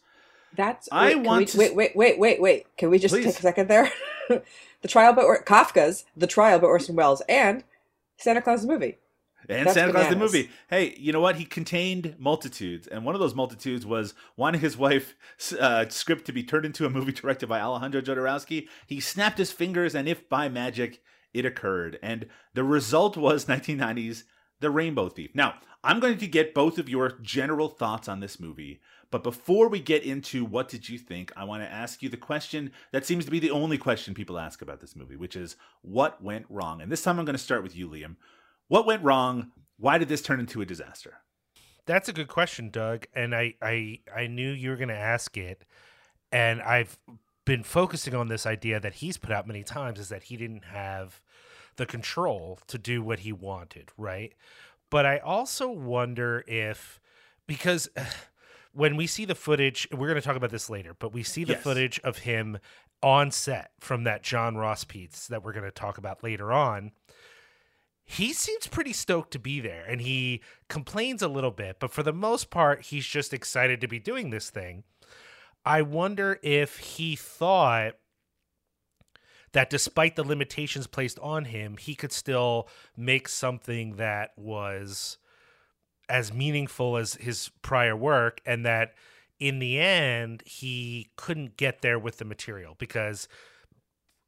That's I wait, want we, to- wait, wait, wait, wait, wait. Can we just Please. take a second there? *laughs* the trial, but or, Kafka's The Trial, by Orson Welles, and Santa Claus the movie. And That's Santa Claus the movie. Hey, you know what? He contained multitudes, and one of those multitudes was wanting his *laughs* wife's uh, script to be turned into a movie directed by Alejandro Jodorowsky. He snapped his fingers, and if by magic, it occurred. And the result was 1990's The Rainbow Thief. Now, I'm going to get both of your general thoughts on this movie, but before we get into what did you think, I want to ask you the question that seems to be the only question people ask about this movie, which is what went wrong? And this time I'm going to start with you, Liam. What went wrong? Why did this turn into a disaster? That's a good question, Doug. And I I, I knew you were going to ask it. And I've been focusing on this idea that he's put out many times is that he didn't have the control to do what he wanted, right? But I also wonder if because *sighs* when we see the footage, we're going to talk about this later, but we see the Yes. footage of him on set from that John Ross piece that we're going to talk about later on he seems pretty stoked to be there and he complains a little bit, but for the most part, he's just excited to be doing this thing. I wonder if he thought that despite the limitations placed on him, he could still make something that was as meaningful as his prior work and that in the end he couldn't get there with the material because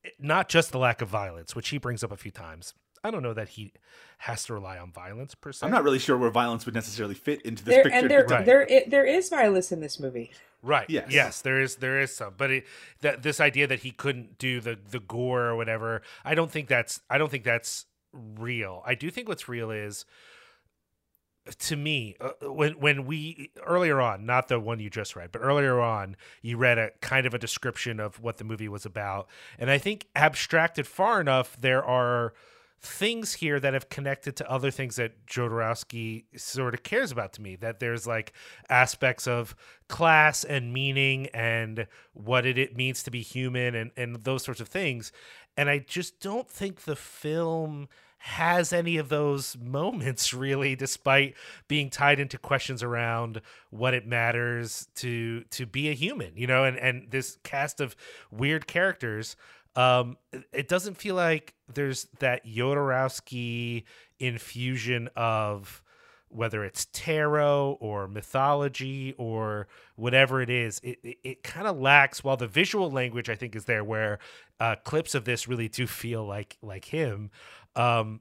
eh, not just the lack of violence, which he brings up a few times. I don't know that he has to rely on violence per se. I'm not really sure where violence would necessarily fit into this There picture. and there Right. there i- there is violence in this movie. Right. Yes. Yes. There is. There is some, but it, that this idea that he couldn't do the the gore or whatever, I don't think that's. I don't think that's real. I do think what's real is, to me, uh, when when we earlier on, not the one you just read, but earlier on, you read a kind of a description of what the movie was about, and I think abstracted far enough, there are things here that have connected to other things that Jodorowsky sort of cares about to me. That there's like aspects of class and meaning and what it, means to be human and, and those sorts of things. And I just don't think the film has any of those *laughs* moments really despite being tied into questions around what it matters to to be a human you know and and this cast of weird characters um it- doesn't feel like there's that Jodorowsky infusion of whether it's tarot or mythology or whatever it is it it, it kind of lacks while the visual language I think is there where uh clips of this really do feel like like him um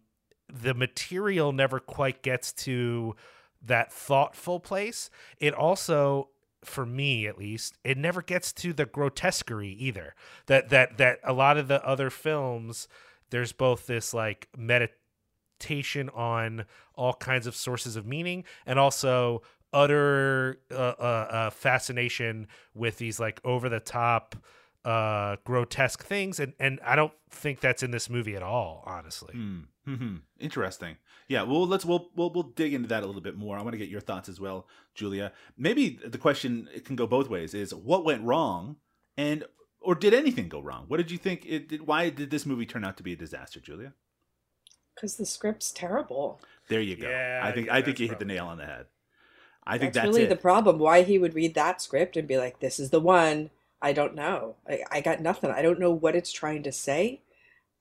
the material never quite gets to that thoughtful place. It also for me at least it never gets to the grotesquerie either. That that that a lot of the other films there's both this like meditation on all kinds of sources of meaning and also utter uh, uh, uh, fascination with these like over the top uh grotesque things and and I don't think that's in this movie at all honestly hmm Interesting. Yeah. Well, let's we'll, we'll we'll dig into that a little bit more. I want to get your thoughts as well, Julia. Maybe the question it can go both ways: is what went wrong, and or did anything go wrong? What did you think? It did, why did this movie turn out to be a disaster, Julia? Because the script's terrible. There you go. Yeah, I I think think I think you hit the nail on the head. I think that's, that's, really it. the problem. Why he would read that script and be like, "This is the one." I don't know. I, I got nothing. I don't know what it's trying to say.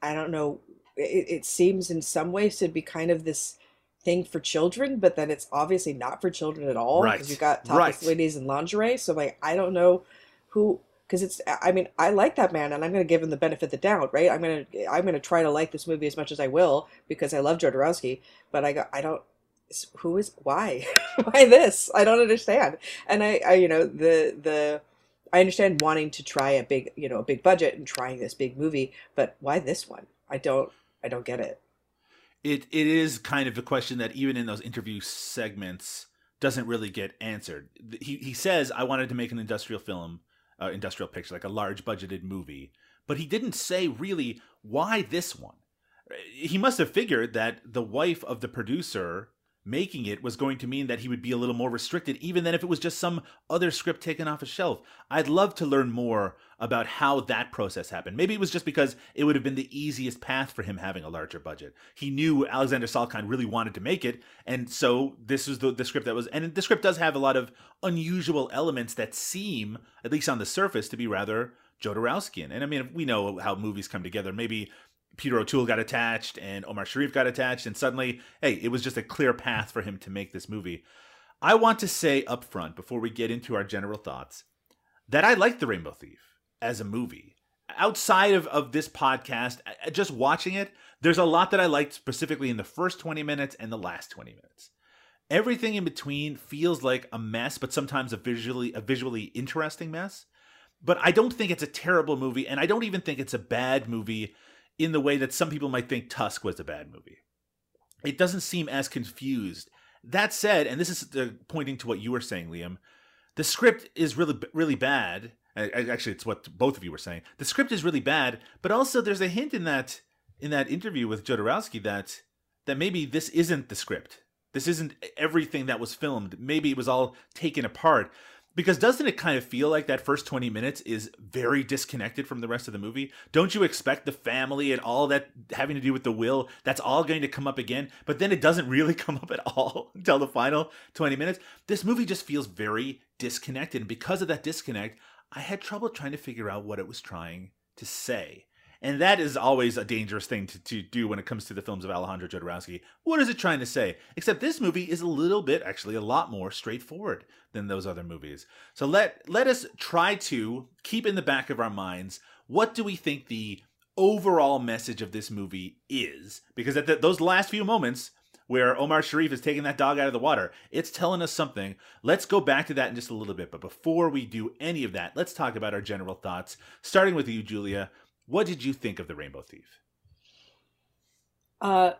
I don't know. It, it seems in some ways to be kind of this thing for children, but then it's obviously not for children at all Right. because you got topless Right. ladies in lingerie. So like, I don't know who because it's. I mean, I like that man, and I'm going to give him the benefit of the doubt, right? I'm gonna I'm gonna try to like this movie as much as I will because I love Jodorowsky, but I got I don't who is why *laughs* why this i don't understand and I, I you know the the i understand wanting to try a big you know a big budget and trying this big movie but why this one i don't i don't get it it it is kind of a question that even in those interview segments doesn't really get answered. He he says I wanted to make an industrial film, uh, industrial picture, like a large budgeted movie, but he didn't say really why this one. He must have figured that the wife of the producer making it was going to mean that he would be a little more restricted even than if it was just some other script taken off a shelf. I'd love to learn more about how that process happened. Maybe it was just because it would have been the easiest path for him having a larger budget. He knew Alexander Salkind really wanted to make it, and so this was the, the script that was. And the script does have a lot of unusual elements that seem, at least on the surface, to be rather Jodorowskian. And I mean, we know how movies come together. Maybe Peter O'Toole got attached and Omar Sharif got attached, and suddenly, hey, it was just a clear path for him to make this movie. I want to say up front, before we get into our general thoughts, that I like The Rainbow Thief as a movie. Outside of, of this podcast, just watching it, there's a lot that I liked specifically in the first 20 minutes and the last 20 minutes. Everything in between feels like a mess, but sometimes a visually a visually interesting mess. But I don't think it's a terrible movie, and I don't even think it's a bad movie in the way that some people might think Tusk was a bad movie. It doesn't seem as confused. That said, and this is pointing to what you were saying, Liam, the script is really really bad. Actually, it's what both of you were saying. The script is really bad, but also there's a hint in that in that interview with Jodorowsky that that maybe this isn't the script. This isn't everything that was filmed. Maybe it was all taken apart. Because doesn't it kind of feel like that first 20 minutes is very disconnected from the rest of the movie? Don't you expect the family and all that having to do with the will, that's all going to come up again? But then it doesn't *laughs* really come up at all until the final 20 minutes. This movie just feels very disconnected. And because of that disconnect, I had trouble trying to figure out what it was trying to say. And that is always a dangerous thing to, to do when it comes to the films of Alejandro Jodorowsky. What is it trying to say? Except this movie is a little bit, actually, a lot more straightforward than those other movies. So let let us try to keep in the back of our minds what do we think the overall message of this movie is because at the, those last few moments where Omar Sharif is taking that dog out of the water, it's telling us something. Let's go back to that in just a little bit. But before we do any of that, let's talk about our general thoughts. Starting with you, Julia, what did you think of the Rainbow Thief? Uh,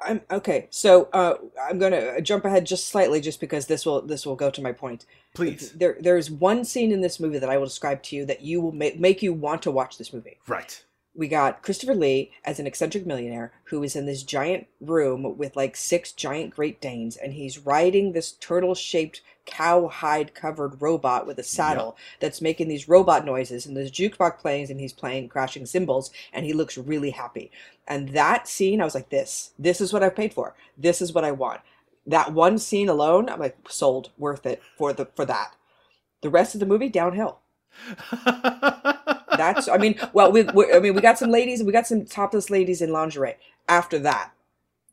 I'm okay. So uh, I'm gonna jump ahead just slightly, just because this will this will go to my point. Please. There there's one scene in this movie that I will describe to you that you will make make you want to watch this movie. Right. We got Christopher Lee as an eccentric millionaire who is in this giant room with like six giant Great Danes, and he's riding this turtle shaped cowhide covered robot with a saddle that's making these robot noises, and there's jukebox playing, and he's playing crashing cymbals, and he looks really happy. And that scene, I was like, this, this is what I've paid for. This is what I want. That one scene alone, I'm like, sold, worth it for the for that. The rest of the movie, downhill. *laughs* That's, I mean, well, we, we, I mean, we got some ladies, we got some topless ladies in lingerie. After that,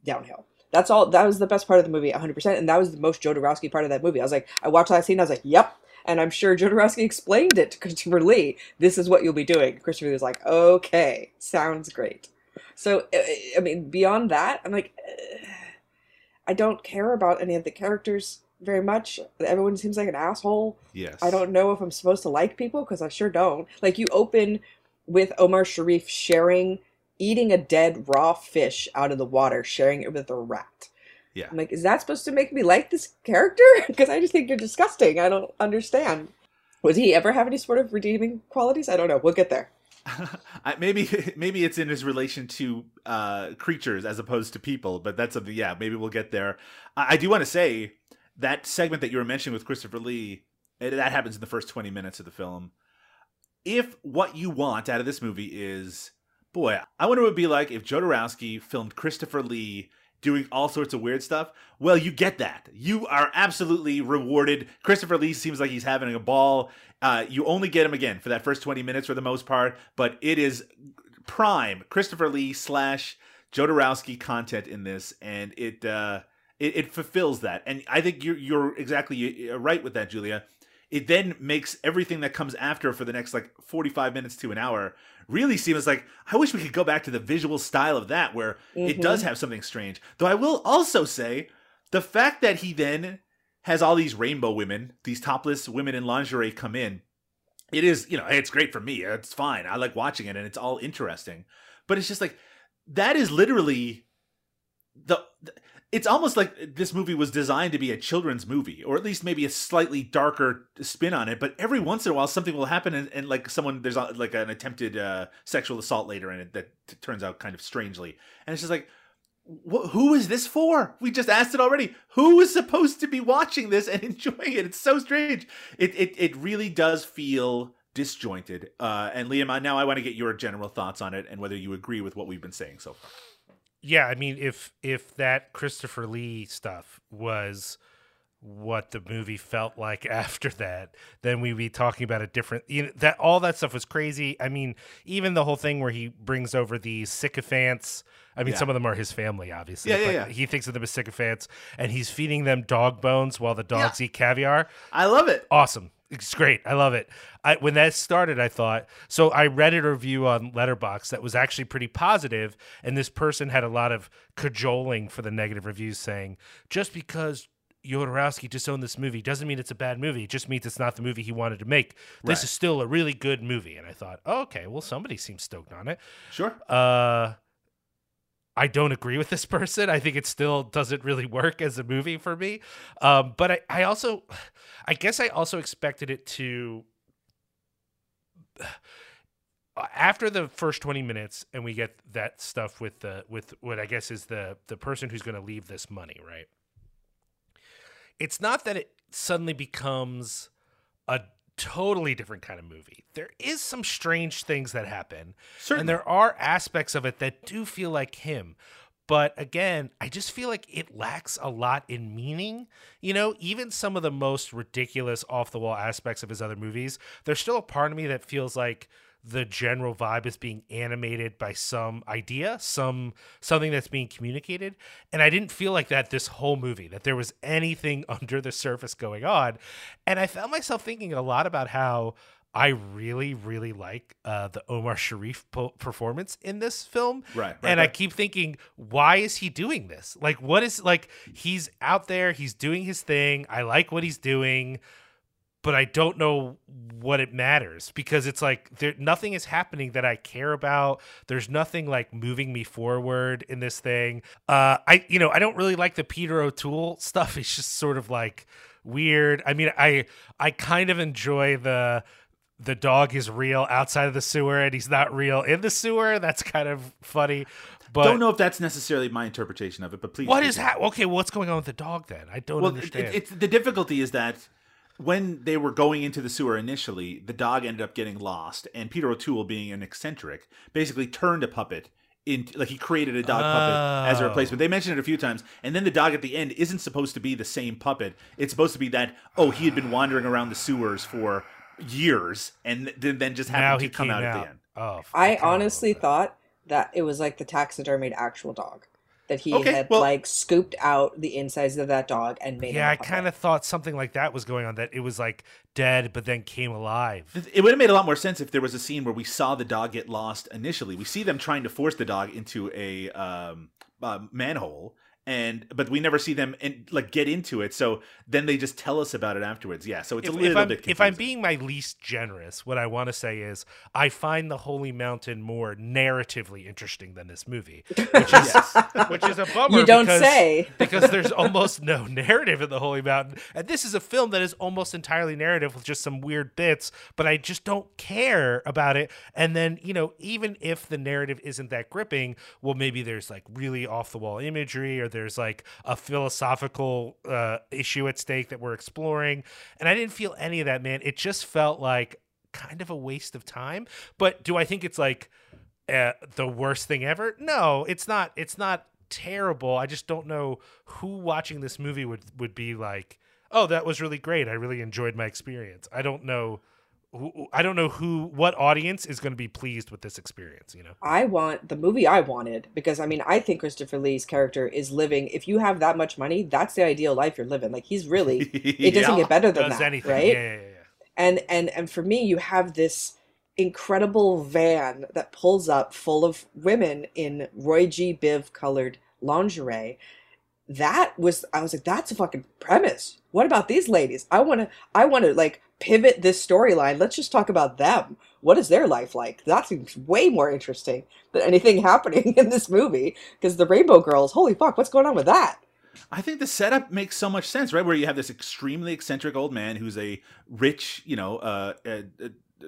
downhill. That's all. That was the best part of the movie, 100%. And that was the most Jodorowsky part of that movie. I was like, I watched that scene, I was like, yep. And I'm sure Jodorowsky explained it to Christopher Lee. This is what you'll be doing. Christopher Lee was like, okay, sounds great. So, I I mean, beyond that, I'm like, eh, I don't care about any of the characters very much. Everyone seems like an asshole. Yes. I don't know if I'm supposed to like people because I sure don't. Like, you open with Omar Sharif sharing, eating a dead raw fish out of the water, sharing it with a rat. Yeah. I'm like, is that supposed to make me like this character? *laughs* Because I just think you're disgusting. I don't understand. Would he ever have any sort of redeeming qualities? I don't know. We'll get there. *laughs* Maybe *laughs* maybe it's in his relation to uh, creatures as opposed to people, but that's something. Yeah, maybe we'll get there. I, I do want to say that segment that you were mentioning with Christopher Lee that happens in the first twenty minutes of the film. If what you want out of this movie is, boy, I wonder what it would be like if Jodorowsky filmed Christopher Lee doing all sorts of weird stuff. Well, you get that. You are absolutely rewarded. Christopher Lee seems like he's having a ball. Uh, you only get him again for that first 20 minutes for the most part, but it is prime Christopher Lee slash Jodorowsky content in this, and it uh, it, it fulfills that. And I think you're you're exactly right with that, Julia. It then makes everything that comes after for the next like 45 minutes to an hour really seems like I wish we could go back to the visual style of that where it Mhm. does have something strange. Though I will also say the fact that he then has all these rainbow women, these topless women in lingerie come in. It is, you know, hey, it's great for me. It's fine. I like watching it and it's all interesting. But it's just like that is literally the it's almost like this movie was designed to be a children's movie or at least maybe a slightly darker spin on it but every once in a while something will happen and, and like someone there's like an attempted uh, sexual assault later in it that turns out kind of strangely. And it's just like wh- who is this for? We just asked it already. Who is supposed to be watching this and *laughs* enjoying it? It's so strange. It it, it really does feel disjointed uh and liam now i want to get your general thoughts on it and whether you agree with what we've been saying so far yeah, I mean, if if that Christopher Lee stuff was what the movie felt like *laughs* after that, then we'd be talking about a different. You know, that all that stuff was crazy. I mean, even the whole thing where he brings over the sycophants. I mean, Yeah. some of them are his family, obviously. Yeah, yeah, but yeah. He thinks of them as sycophants, and he's feeding them dog bones while the dogs eat caviar. I love it. Awesome. It's great. I love it. I, when that started, I thought so. I read a review on Letterboxd that was actually pretty positive, and this person had a lot of cajoling for the negative reviews, saying just because Jodorowsky disowned this movie doesn't mean it's a bad movie. It just means it's not the movie he wanted to make. This Right. is still a really good movie. And I thought, oh, okay, well, somebody seems stoked on it. Sure. Uh, I don't agree with this *laughs* person. I think it still doesn't really work as a movie for me. Um, but I, I also, I guess I also expected it to. *sighs* After the first twenty minutes, and we get that stuff with the with what I guess is the the person who's going to leave this money, right? It's not that it suddenly becomes a totally different kind of movie. There is some strange things that happen. Certainly. And there are aspects of it that do feel like him. But again, I just feel like it lacks a lot in meaning. You know, even some of the most ridiculous off the wall aspects of his other movies, there's still a part of me that feels like the general vibe is being animated by some idea, some something that's being communicated. And I didn't feel like that this whole movie, that there was anything *laughs* under the surface going on. And I found myself thinking a lot about how I really, really like uh, the Omar Sharif po- performance in this film. Right, right, and I right. keep thinking, why is he doing this? Like, what is like? He's out there, he's doing his thing. I like what he's doing, but I don't know what it matters because it's like there nothing is happening that I care about. There's nothing like moving me forward in this thing. Uh, I you know I don't really like the Peter O'Toole stuff. *laughs* It's just sort of like weird. I mean, I I kind of enjoy the the dog is real outside of the sewer and he's not real in the sewer. That's kind of funny. But don't know if that's necessarily my interpretation of it, but please. what is do. ha- okay? What's going on with the dog then? I don't well, it- understand. it- it's the difficulty is that when they were going into the sewer initially, the dog ended up getting lost, and Peter O'Toole, being an eccentric, basically turned a puppet into like he created a dog puppet as a Oh. replacement. They mentioned it a few times, and then the dog at the end isn't supposed to be the same puppet. It's supposed to be that oh he had been wandering around the sewers for years, and then then just now happened he to come out, out. at the end. Oh, f- I honestly that. thought that it was like the taxidermied actual dog. That he Okay, had well- like scooped out the insides of that dog and made Yeah, I him a kind of thought something like that was going on. That it was like dead, but then came alive. It would have made a lot more sense if there was a scene where we saw the dog get lost initially. We see them trying to force the dog into a um, uh, manhole, and but we never see them and like get into it. So then they just tell us about it afterwards. Yeah, so it's If, a little I'm, bit. if I'm being my least generous, what I want to say is I find the Holy Mountain more narratively interesting than this movie, which is *laughs* yes. which is a *laughs* bummer. You don't because, say. *laughs* because there's almost no narrative in the Holy Mountain, and this is a film that is almost entirely narrative with just some weird bits. But I just don't care about it. And then you know, even if the narrative isn't that gripping, well, maybe there's like really off the wall imagery, or there's like a philosophical uh, issue at stake that we're exploring. And I didn't feel any of that, man. It just felt like kind of a waste of time. But do I think it's like uh, the worst thing ever? No, it's not. It's not terrible. I just don't know who watching this movie would would be like, "Oh, that was really great. I really enjoyed my experience." I don't know. Who, I don't know who, what audience is going to be pleased with this experience. You know, I want the movie I wanted because I mean I think Christopher Lee's character is living. If you have that much money, that's the ideal life you're living. Like he's really. *laughs* It doesn't Yeah. get better than does that, anything? right? Yeah, yeah, yeah. and and and for me you have this incredible van that pulls up full of women in roy g biv colored lingerie that was i was like that's a fucking premise. What about these ladies? I want to i want to like pivot this storyline. Let's just talk about them. What is their life like? That seems way more interesting than anything *laughs* happening in this movie because the rainbow girls holy fuck what's going on with that? I think the setup makes so much sense, right? Where you have this extremely eccentric old man who's a rich, you know, uh, uh, uh, uh,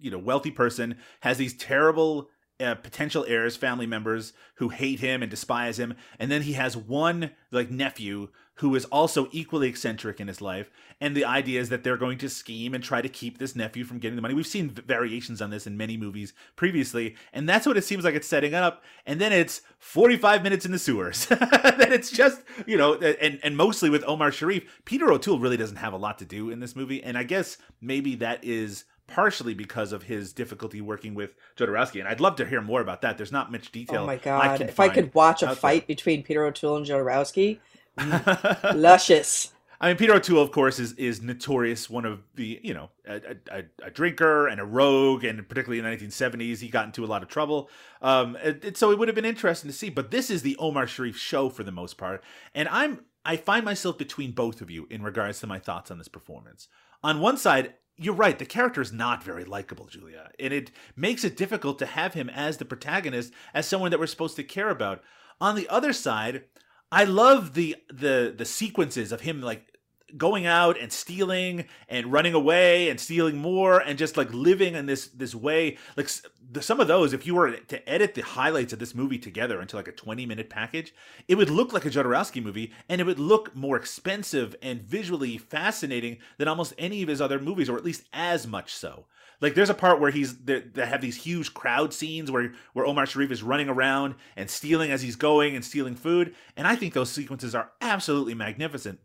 you know, wealthy person has these terrible uh, potential heirs, family members who hate him and despise him, and then he has one like nephew who is also equally eccentric in his life. And the idea is that they're going to scheme and try to keep this nephew from getting the money. We've seen variations on this in many movies previously, and that's what it seems like it's setting up. And then it's 45 minutes in the sewers. *laughs* then it's just, you know, and, and mostly with Omar Sharif. Peter O'Toole really doesn't have a lot to do in this movie. And I guess maybe that is partially because of his difficulty working with Jodorowsky. And I'd love to hear more about that. There's not much detail. oh my I god can if i could watch a fight between peter o'toole and jodorowsky *laughs* luscious I mean, Peter O'Toole, of course, is is notorious one of the you know a, a, a drinker and a rogue, and particularly in the 1970s, he got into a lot of trouble. Um, it, it- so it would have been interesting to see. But this is the Omar Sharif show for the most part, and I'm I find myself between both of you in regards to my thoughts on this performance. On one side. You're right. The character is not very likable, Julia, and it makes it difficult to have him as the protagonist, as someone that we're supposed to care about. On the other side, I love the the the sequences of him like going out and stealing and running away and stealing more and just like living in this this way. Like the, some of those if you were to edit the highlights of this movie together into like a 20 minute package it would look like a Jodorowsky movie and it would look more expensive and visually fascinating than almost any of his other movies or at least as much so. Like there's a part where he's they have these huge crowd scenes where where Omar Sharif is running around and stealing as he's going and stealing food and I think those sequences are absolutely magnificent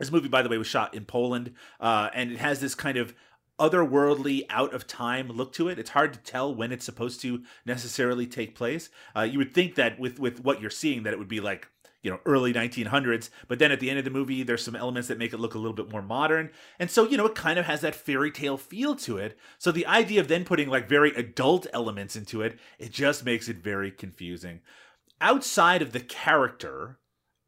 this movie, by the way, was shot in Poland, uh, and it has this kind of otherworldly, out of time look to it. It's hard to tell when it's supposed to necessarily take place. Uh, you would think that with with what you're seeing, that it would be like you know early 1900s but then at the end of the movie there's some elements that make it look a little bit more modern and so you know it kind of has that fairy tale feel to it so the idea of then putting like very adult elements into it it just makes it very confusing outside of the character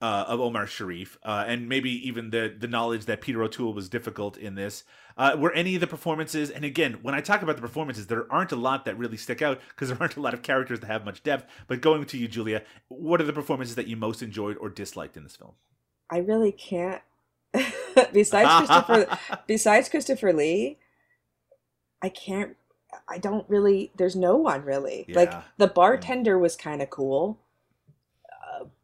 uh, of Omar Sharif, uh, and maybe even the the knowledge that Peter O'Toole was difficult in this. Uh, were any of the performances? And again, when I talk about the performances, there aren't a lot that really stick out because there *laughs* aren't a lot of characters that have much depth. But going to you, Julia, what are the performances that you most enjoyed or disliked in this film? I really can't. *laughs* besides Christopher, *laughs* besides Christopher Lee, I can't. I don't really. There's no one really. Like the bartender was kind of cool,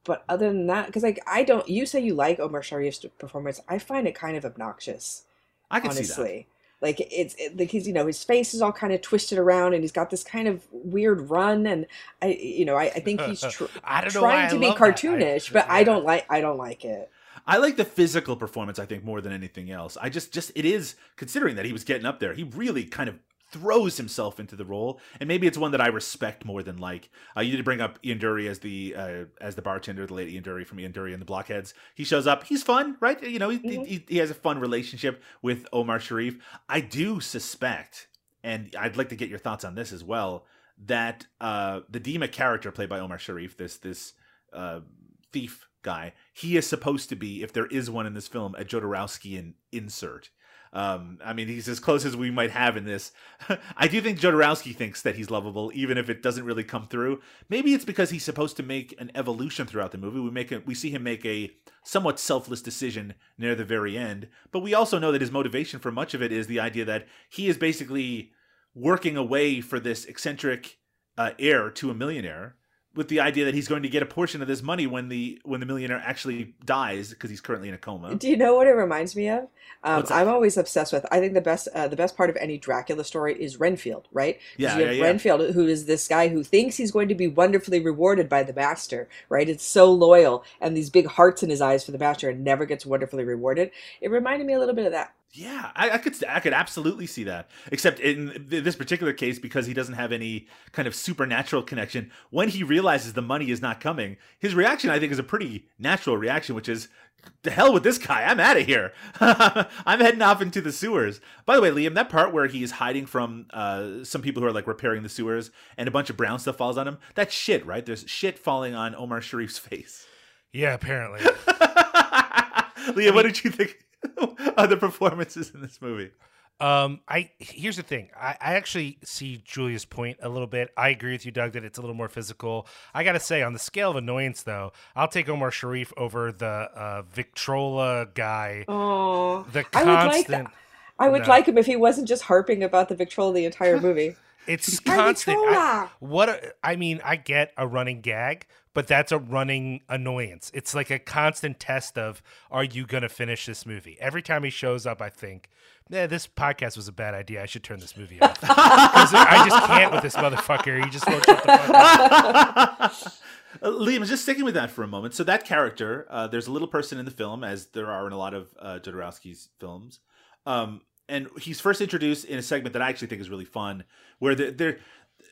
but other than that, because like I don't. You say you like Omar Sharif's performance. I find it kind of obnoxious. I can see honestly. Like it's it, like he's you know his face is all kind of twisted around and he's got this kind of weird run and I you know I, I think he's *laughs* tr- I don't trying to be that. I- cartoonish but I don't like I don't like it. I like the physical performance, I think, more than anything else. I just, just it is considering that he was getting up there. He really kind of throws himself into the role, and maybe it's one that I respect more than like. Uh, you did bring up Ian Dury as the uh, as the bartender, the late Ian Dury from Ian Dury and the Blockheads. He shows up. He's fun, right? You know, he, he, he has a fun relationship with Omar Sharif. I do suspect, and I'd like to get your thoughts on this as well, that uh, the Dima character played by Omar Sharif, this this uh, thief guy, he is supposed to be, if there is one in this film, a Jodorowskian insert. Um, I mean, he's as close as we might have in this. *laughs* I do think Jodorowsky thinks that he's lovable, even if it doesn't really come through. Maybe it's because he's supposed to make an evolution throughout the movie. We make a, we see him make a somewhat selfless decision near the very end, but we also know that his motivation for much of it is the idea that he is basically working away for this eccentric uh, heir to a millionaire with the idea that he's going to get a portion of this money when the when the millionaire actually dies because he's currently in a coma. Do you know what it reminds me of? Um, I'm always obsessed with. I think the best uh, the best part of any Dracula story is Renfield, right? Yeah, you have yeah, yeah. Renfield, who is this guy who thinks he's going to be wonderfully rewarded by the master, right? It's so loyal and these big hearts in his eyes for the master, and never gets wonderfully rewarded. It reminded me a little bit of that. Yeah, I, I could I could absolutely see that. Except in th- this particular case, because he doesn't have any kind of supernatural connection. When he realizes the money is not coming, his reaction I think is a pretty natural reaction, which is, "The hell with this guy! I'm out of here. *laughs* I'm heading off into the sewers." By the way, Liam, that part where he's hiding from uh, some people who are like repairing the sewers, and a bunch of brown stuff falls on him. That's shit, right? There's shit falling on Omar Sharif's face. Yeah, apparently. *laughs* Liam, what did you think *laughs* of the performances in this movie? Um, I here's the thing. I, I actually see Julia's point a little bit. I agree with you, Doug, that it's a little more physical. I gotta say, on the scale of annoyance, though, I'll take Omar Sharif over the uh, Victrola guy. Oh, The I would like constant. I would No. like him if he wasn't just harping about the Victrola the entire movie. It's constant. I, what a, I mean, I get a running gag, but that's a running annoyance. It's like a constant test of are you going to finish this movie? Every time he shows up, I think, yeah, this podcast was a bad idea. I should turn this movie off *laughs* I just can't with this motherfucker. He just won't shut the fuck up. *laughs* Uh, Liam, just sticking with that for a moment. So that character, uh, there's a little person in the film, as there are in a lot of uh, Jodorowsky's films, um, and he's first introduced in a segment that I actually think is really fun, where there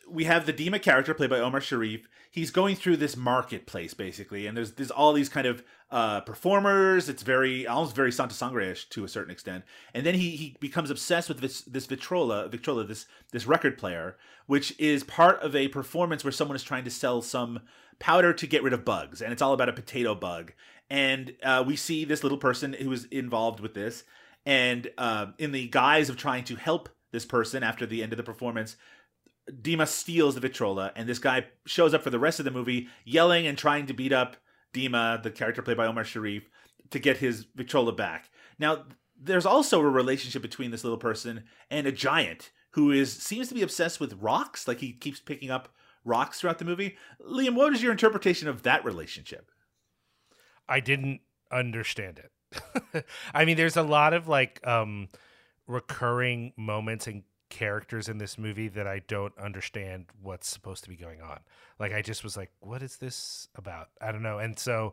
we have the Dima character played by Omar Sharif. He's going through this marketplace basically, and there's there's all these kind of uh, performers. It's very almost very Santa Sangre-ish to a certain extent. And then he he becomes obsessed with this this Victrola Victrola this this record player, which is part of a performance where someone is trying to sell some powder to get rid of bugs, and it's all about a potato bug. And uh, we see this little person who is involved with this, and uh, in the guise of trying to help this person after the end of the performance, Dima steals the Victrola, and this guy shows up for the rest of the movie, yelling and trying to beat up Dima, the character played by Omar Sharif, to get his Victrola back. Now, there's also a relationship between this little person and a giant who is seems to be obsessed with rocks. Like he keeps picking up rocks throughout the movie. Liam, what is your interpretation of that relationship? I didn't understand it. *laughs* I mean, there's a lot of like um recurring moments and characters in this movie that I don't understand what's supposed to be going on. Like I just was like, what is this about? I don't know. And so,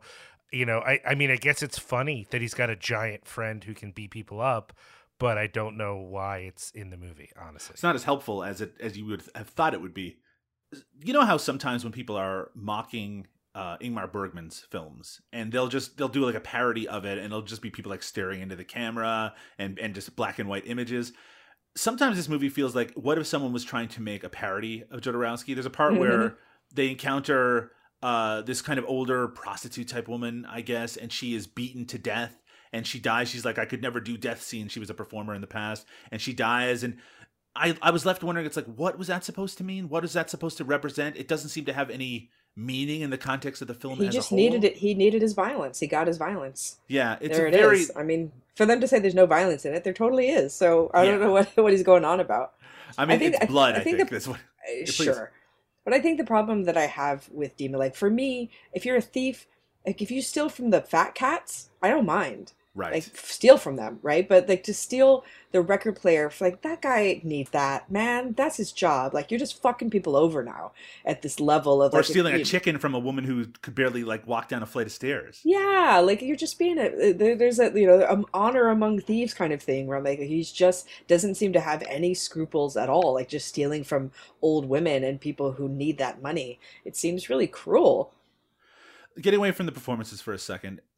you know, I I mean, I guess it's funny that he's got a giant friend who can beat people up, but I don't know why it's in the movie, honestly. It's not as helpful as it as you would have thought it would be. You know how sometimes when people are mocking uh, Ingmar Bergman's films, and they'll just they'll do like a parody of it, and it'll just be people like staring into the camera and and just black and white images. Sometimes this movie feels like what if someone was trying to make a parody of Jodorowsky? There's a part where they encounter uh, this kind of older prostitute type woman, I guess, and she is beaten to death and she dies. She's like, I could never do death scenes. She was a performer in the past, and she dies. And I, I was left wondering, it's like, what was that supposed to mean? What is that supposed to represent? It doesn't seem to have any meaning in the context of the film. He as just a whole. needed it. He needed his violence. He got his violence. Yeah, it's there it is. very. I mean, for them to say there's no violence in it, there totally is. So I don't know what what he's going on about. I mean, think- it's blood. I, think, the- that's what. *laughs* Uh. Sure. But I think the problem that I have with Dima, like for me, if you're a thief, like if you steal from the fat cats, I don't mind. Right. Like steal from them, right? But like to steal the record player, for like that guy need that man. That's his job. Like you're just fucking people over now at this level of or like stealing you- a chicken from a woman who could barely like walk down a flight of stairs. Yeah, like you're just being a there's a you know um, honor among thieves kind of thing where I'm like he's just doesn't seem to have any scruples at all, like just stealing from old women and people who need that money. It seems really cruel. Getting away from the performances for a second, uh,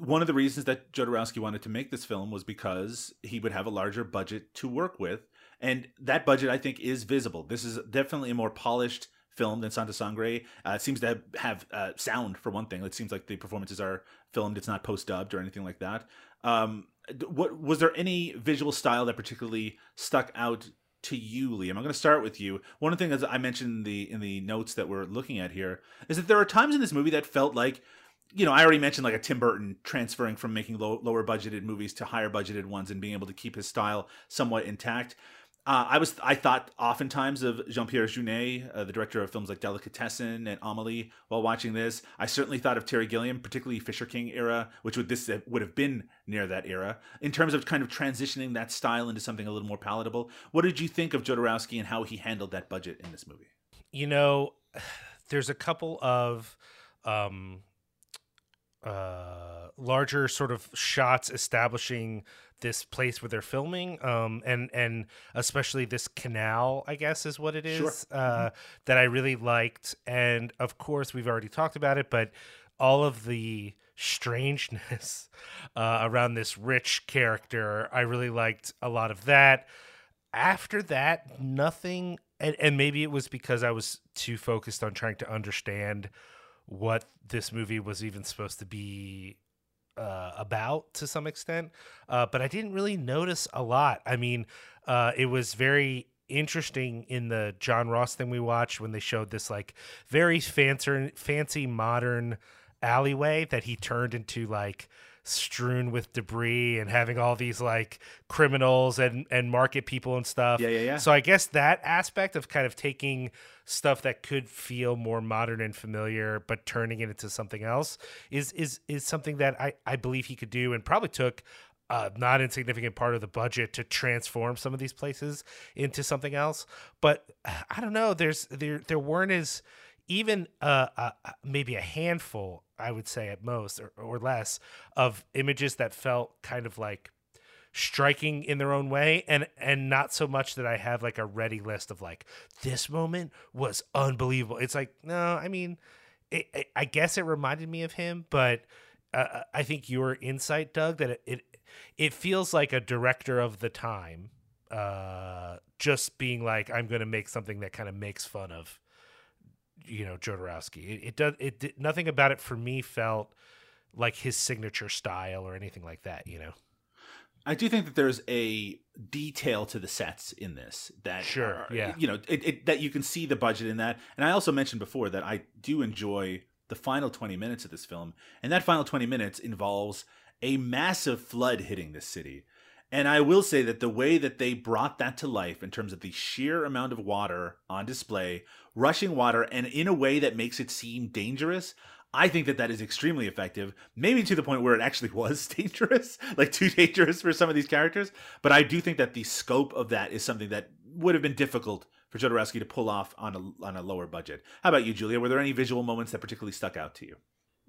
one of the reasons that Jodorowsky wanted to make this film was because he would have a larger budget to work with, and that budget I think is visible. This is definitely a more polished film than Santa Sangre. Uh, it seems to have, uh, sound for one thing. It seems like the performances are filmed; it's not post dubbed or anything like that. Um, what was there any visual style that particularly stuck out to you, Liam? I'm going to start with you. One of the things I mentioned in the in the notes that we're looking at here is that there are times in this movie that felt like, you know, I already mentioned like a Tim Burton transferring from making low, lower budgeted movies to higher budgeted ones and being able to keep his style somewhat intact. Uh, I was I thought oftentimes of Jean Pierre Jeunet, uh, the director of films like Delicatessen and Amelie. While watching this, I certainly thought of Terry Gilliam, particularly Fisher King era, which would this would have been near that era in terms of kind of transitioning that style into something a little more palatable. What did you think of Jodorowsky and how he handled that budget in this movie? you know, *sighs* there's a couple of um, uh, larger sort of shots establishing this place where they're filming, um, and and especially this canal, I guess is what it is Sure. uh, that I really liked. And of course, we've already talked about it, but all of the strangeness *laughs* uh, around this rich character, I really liked a lot of that after that, nothing. And, and maybe it was because I was too focused on trying to understand what this movie was even supposed to be uh, about to some extent. Uh, but I didn't really notice a lot. I mean, uh, it was very interesting in the John Ross thing we watched when they showed this like very fancy, fancy modern alleyway that he turned into like strewn with debris and having all these like criminals and and market people and stuff. Yeah, yeah, yeah. So I guess that aspect of kind of taking stuff that could feel more modern and familiar but turning it into something else is is is something that I I believe he could do and probably took a not insignificant part of the budget to transform some of these places into something else. But I don't know. There's there there weren't as even uh, uh, uh, maybe a handful, I would say at most or, or less, of images that felt kind of like striking in their own way and and not so much that I have like a ready list of like this moment was unbelievable. It's like no, I mean it, it, I guess it reminded me of him, but uh, I think your insight Doug that it, it it feels like a director of the time uh just being like I'm going to make something that kind of makes fun of you know Jodorowsky. It, it does it did, nothing about it for me felt like his signature style or anything like that, you know. I do think that there's a detail to the sets in this that Sure, are- yeah. you know it, it, that you can see the budget in that and i also mentioned before that i do enjoy the final 20 minutes of this film and that final 20 minutes involves a massive flood hitting this city and i will say that the way that they brought that to life in terms of the sheer amount of water on display rushing water and in a way that makes it seem dangerous I think that that is extremely effective, maybe to the point where it actually was *laughs* dangerous, like too dangerous for some of these characters. But I do think that the scope of that is something that would have been difficult for Jodorowsky to pull off on a on a lower budget. How about you, Julia? Were there any visual moments that particularly stuck out to you?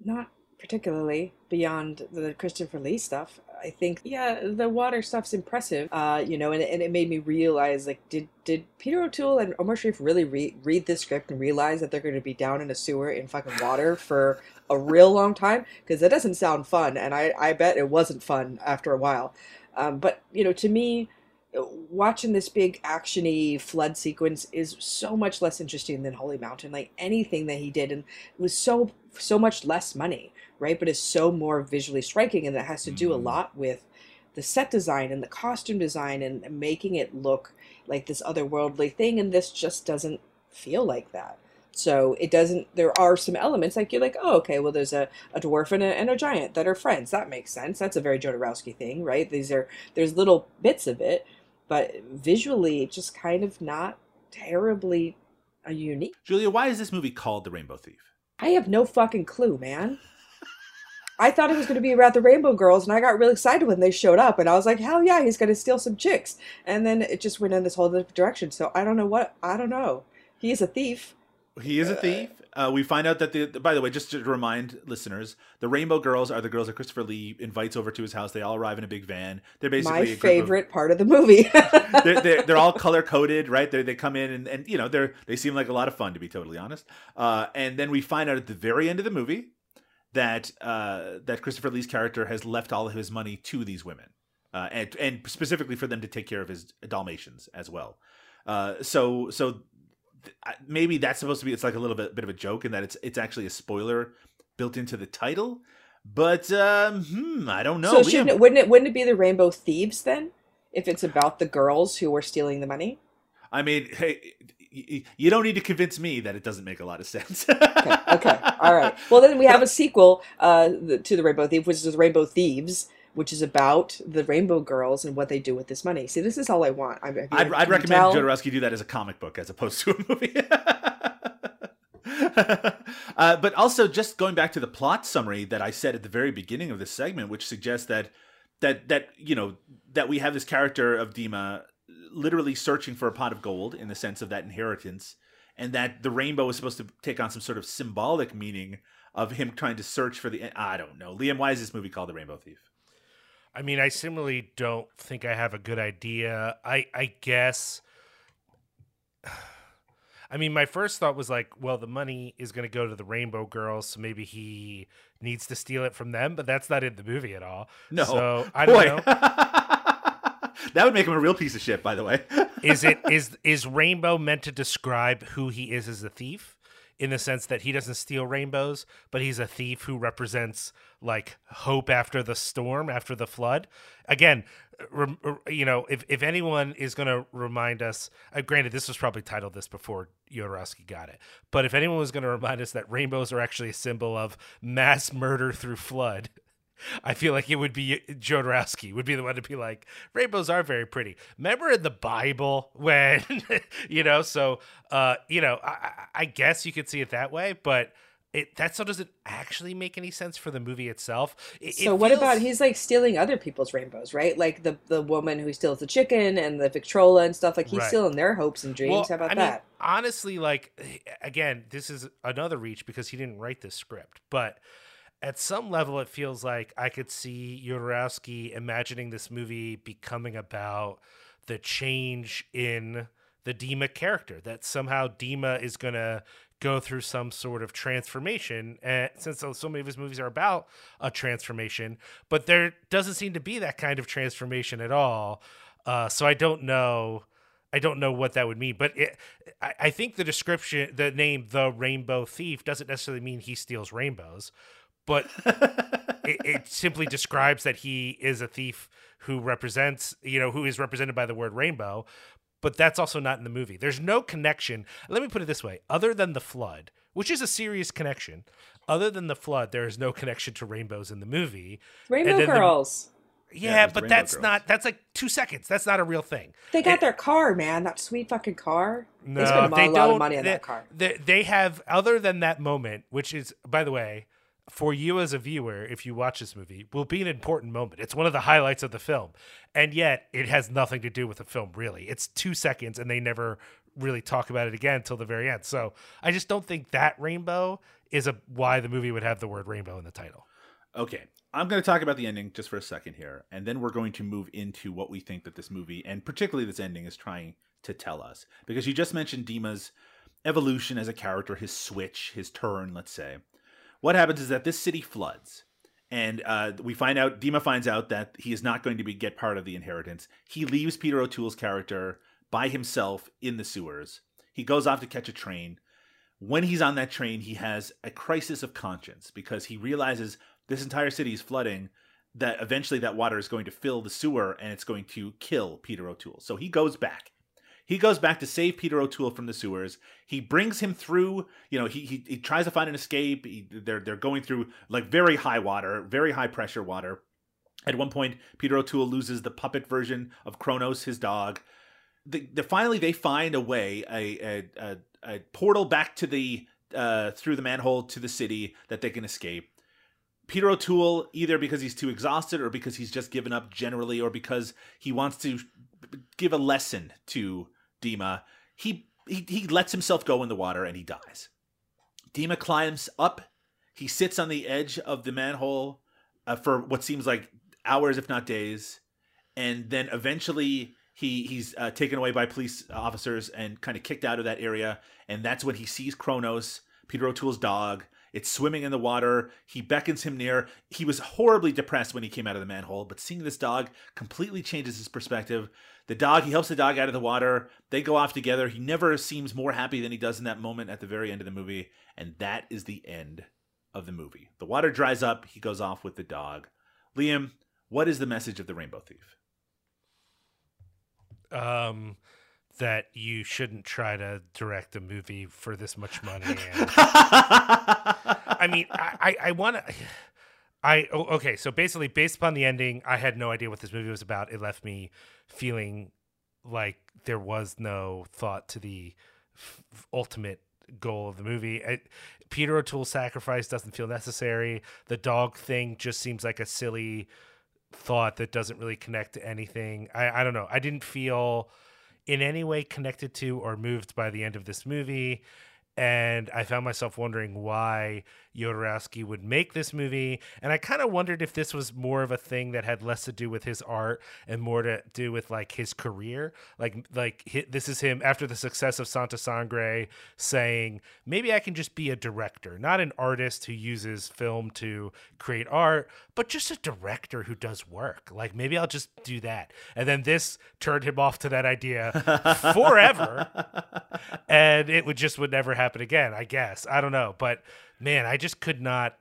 Not particularly beyond the Christopher Lee stuff. I think, yeah, the water stuff's impressive, uh, you know, and, and it made me realize, like, did did Peter O'Toole and Omar Sharif really re- read this script and realize that they're going to be down in a sewer in fucking water for a real long time? Because that doesn't sound fun, and I, I bet it wasn't fun after a while. Um, but, you know, to me, watching this big actiony flood sequence is so much less interesting than Holy Mountain. Like anything that he did, and it was so so much less money, right? But it's so more visually striking, and that has to do a lot with the set design and the costume design and making it look like this otherworldly thing. And this just doesn't feel like that. So it doesn't. There are some elements like you're like, oh, okay, well, there's a, a dwarf and a, and a giant that are friends. That makes sense. That's a very Jodorowsky thing, right? These are there's little bits of it, but visually, just kind of not terribly uh, unique. Julia, why is this movie called The Rainbow Thief? I have no fucking clue, man. I thought it was going to be about the Rainbow Girls, and I got really excited when they showed up, and I was like, hell yeah, he's going to steal some chicks. And then it just went in this whole different direction. So I don't know what, I don't know. He is a thief. He is a uh, thief. Uh, we find out that the. By the way, just to remind listeners, the Rainbow Girls are the girls that Christopher Lee invites over to his house. They all arrive in a big van. They're basically My a of- favorite part of the movie. *laughs* they're, they're, they're all color coded, right? They they come in and, and you know they're they seem like a lot of fun to be totally honest. Uh, and then we find out at the very end of the movie that uh, that Christopher Lee's character has left all of his money to these women, uh, and and specifically for them to take care of his Dalmatians as well. Uh, so so maybe that's supposed to be it's like a little bit bit of a joke in that it's it's actually a spoiler built into the title. But um, hmm, I don't know. So shouldn't it, wouldn't it wouldn't it be the Rainbow Thieves then? If it's about the girls who were stealing the money? I mean, hey, you don't need to convince me that it doesn't make a lot of sense. *laughs* Okay, all right. Well, then we have a sequel uh, to the Rainbow Thief, which is the Rainbow Thieves, which is about the Rainbow Girls and what they do with this money. See, this is all I want. I, you- I'd, I'd recommend tell? Jodorowsky do that as a comic book as opposed to a movie. *laughs* uh, but also, just going back to the plot summary that I said at the very beginning of this segment, which suggests that that that you know that we have this character of Dima literally searching for a pot of gold in the sense of that inheritance, and that the rainbow is supposed to take on some sort of symbolic meaning of him trying to search for the. I don't know, Liam. Why is this movie called The Rainbow Thief? I mean, I similarly don't think I have a good idea. I I guess. *sighs* I mean, my first thought was like, well, the money is going to go to the Rainbow Girls, so maybe he needs to steal it from them, but that's not in the movie at all. No, so I don't know. *laughs* that would make him a real piece of shit, by the way. *laughs* is it is is Rainbow meant to describe who he is as a thief? In the sense that he doesn't steal rainbows, but he's a thief who represents like hope after the storm, after the flood. Again, rem- you know, if, if anyone is going to remind us, uh, granted, this was probably titled this before Jodorowsky got it, but if anyone was going to remind us that rainbows are actually a symbol of mass murder through flood, *laughs* I feel like it would be Jodorowsky would be the one to be like, rainbows are very pretty. Remember in the Bible *laughs* when, you know, so, uh, you know, I- I guess you could see it that way, but it that still doesn't actually make any sense for the movie itself. It- it So what feels- about he's like stealing other people's rainbows, right? Like the the woman who steals the chicken and the Victrola and stuff. Like he's Right. stealing their hopes and dreams. Well, How about I mean, that? honestly, like eh, again, this is another reach because he didn't write this script, but at some level, it feels like I could see Jodorowsky imagining this movie becoming about the change in the Dima character. That somehow Dima is gonna go through some sort of transformation, and since so many of his movies are about a transformation, but there doesn't seem to be that kind of transformation at all. Uh, so I don't know. I don't know what that would mean, but it, I, I think the description, the name, the Rainbow Thief, doesn't necessarily mean he steals rainbows, but *laughs* it, it simply describes that he is a thief who represents, you know, who is represented by the word rainbow. But that's also not in the movie. There's no connection. Let me put it this way: other than the flood, which is a serious connection, other than the flood, there is no connection to rainbows in the movie. Rainbow And then the- girls. yeah, but Rainbow that's Girls. not. That's like two seconds. That's not a real thing. They got It- their car, man. That sweet fucking car. No, they spent a they lot don't. of money on they, that car. They, they have, other than that moment, which is, by the way, for you as a viewer, if you watch this movie, will be an important moment. It's one of the highlights of the film, and yet it has nothing to do with the film. Really, it's two seconds, and they never really talk about it again until the very end. So I just don't think that rainbow is a why the movie would have the word rainbow in the title. Okay. I'm going to talk about the ending just for a second here, and then we're going to move into what we think that this movie, and particularly this ending, is trying to tell us. Because you just mentioned Dima's evolution as a character, his switch, his turn, let's say. What happens is that this city floods, and uh, we find out, Dima finds out that he is not going to be get part of the inheritance. He leaves Peter O'Toole's character by himself in the sewers. He goes off to catch a train. When he's on that train, he has a crisis of conscience because he realizes this entire city is flooding that eventually that water is going to fill the sewer and it's going to kill Peter O'Toole. So he goes back. He goes back to save Peter O'Toole from the sewers. He brings him through, you know, he he, he tries to find an escape. He, they're they're going through like very high water, very high pressure water. At one point, Peter O'Toole loses the puppet version of Kronos, his dog. The, the finally they find a way, a a, a, a portal back to the uh, through the manhole to the city that they can escape. Peter O'Toole, either because he's too exhausted or because he's just given up generally or because he wants to give a lesson to Dima, he, he, he lets himself go in the water and he dies. Dima climbs up. He sits on the edge of the manhole uh, for what seems like hours, if not days. And then eventually he he's uh, taken away by police officers and kind of kicked out of that area. And that's when he sees Kronos, Peter O'Toole's dog, it's swimming in the water. He beckons him near. He was horribly depressed when he came out of the manhole, but seeing this dog completely changes his perspective. The dog, he helps the dog out of the water. They go off together. He never seems more happy than he does in that moment at the very end of the movie. And that is the end of the movie. The water dries up. He goes off with the dog. Liam, what is the message of the Rainbow Thief? Um, that you shouldn't try to direct a movie for this much money. And, *laughs* I mean, I, I, I want to. I oh, okay, so basically, based upon the ending, I had no idea what this movie was about. It left me feeling like there was no thought to the f- ultimate goal of the movie. Peter O'Toole's sacrifice doesn't feel necessary. The dog thing just seems like a silly thought that doesn't really connect to anything. I, I don't know. I didn't feel in any way connected to or moved by the end of this movie. And I found myself wondering why Jodorowsky would make this movie. And I kind of wondered if this was more of a thing that had less to do with his art and more to do with like his career. Like, like hi- this is him after the success of Santa Sangre saying, maybe I can just be a director, not an artist who uses film to create art, but just a director who does work. Like, maybe I'll just do that. And then this turned him off to that idea *laughs* forever. and it would just would never happen again, I guess. I don't know. But man, I just could not.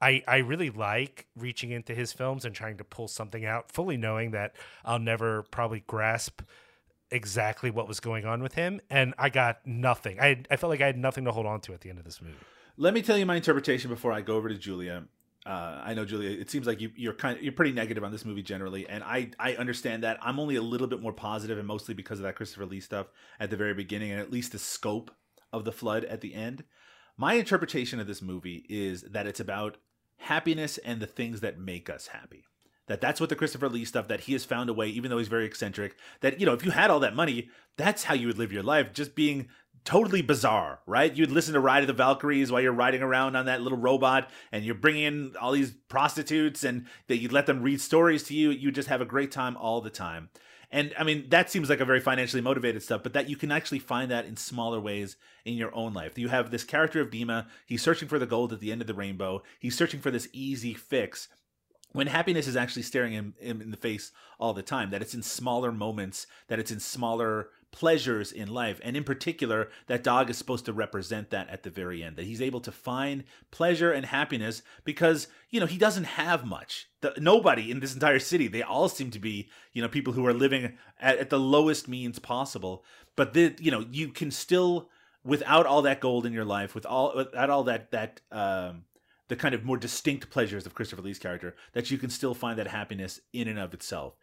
I, I really like reaching into his films and trying to pull something out, fully knowing that I'll never probably grasp exactly what was going on with him. And I got nothing. I, I felt like I had nothing to hold on to at the end of this movie. Let me tell you my interpretation before I go over to Julia. Uh, I know Julia. It seems like you, you're kind you're pretty negative on this movie generally, and I I understand that. I'm only a little bit more positive, and mostly because of that Christopher Lee stuff at the very beginning, and at least the scope of the flood at the end. My interpretation of this movie is that it's about happiness and the things that make us happy. That that's what the Christopher Lee stuff that he has found a way, even though he's very eccentric. That you know, if you had all that money, that's how you would live your life, just being totally bizarre, right? You'd listen to Ride of the Valkyries while you're riding around on that little robot, and you're bringing in all these prostitutes, and that you'd let them read stories to you. You just have a great time all the time. And I mean, that seems like a very financially motivated stuff, but that you can actually find that in smaller ways in your own life. You have this character of Dima, he's searching for the gold at the end of the rainbow, he's searching for this easy fix when happiness is actually staring him, in the face all the time, that it's in smaller moments, that it's in smaller pleasures in life. And in particular, that dog is supposed to represent that at the very end, that he's able to find pleasure and happiness because, you know, he doesn't have much. The, nobody in this entire city, they all seem to be, you know, people who are living at, at the lowest means possible. But, the, you know, you can still, without all that gold in your life, with all, without all that, that, um, the kind of more distinct pleasures of Christopher Lee's character, that you can still find that happiness in and of itself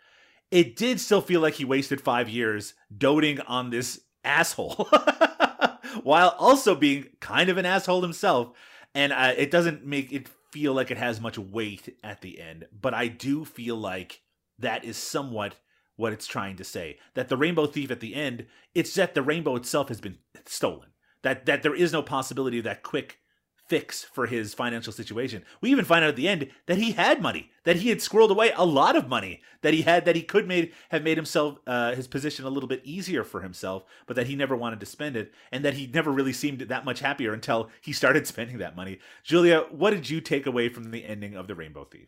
it did still feel like he wasted five years doting on this asshole *laughs* while also being kind of an asshole himself. And uh, it doesn't make it feel like it has much weight at the end. But I do feel like that is somewhat what it's trying to say. That the rainbow thief at the end, it's that the rainbow itself has been stolen. That that there is no possibility of that quick fix for his financial situation. We even find out at the end that he had money, that he had squirreled away a lot of money, that he had that he could made have made himself uh, his position a little bit easier for himself, but that he never wanted to spend it, and that he never really seemed that much happier until he started *laughs* spending that money. Julia, what did you take away from the ending of The Rainbow Thief?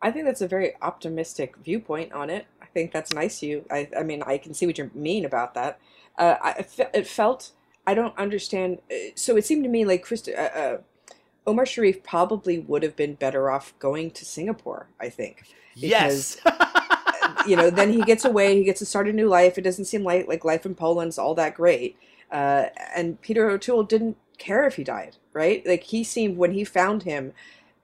I think that's a very optimistic viewpoint on it. I think that's nice. You, I, I mean, I can see what you mean about that. Uh, I, it it felt I don't understand. uh, So it seemed to me like Christ, uh, uh, Omar Sharif probably would have been better off going to Singapore. I think. Yes. you know, then he gets away. He gets to start a new life. It doesn't seem like like life in Poland's all that great. Uh, and Peter O'Toole didn't care if he died, right? Like he seemed when he found him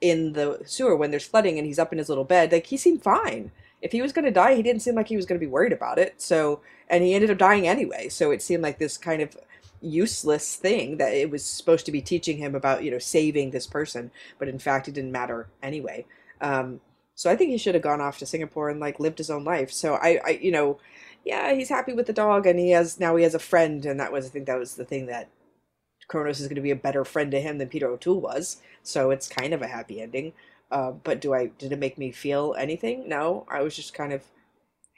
in the sewer when there's flooding and he's up in his little bed, like he seemed fine. If he was going to die, he didn't seem like he was going to be worried about it. So, and he ended up dying anyway. So it seemed like this kind of useless thing that it was supposed to be teaching him about, you know, saving this person, but in fact, it didn't matter anyway. Um, so I think he should have gone off to Singapore and like lived his own life. So I, I, you know, yeah, he's happy with the dog, and he has now he has a friend, and that was I think that was the thing that Kronos is going to be a better friend to him than Peter O'Toole was. So it's kind of a happy ending. Uh, but do I did it make me feel anything? No, I was just kind of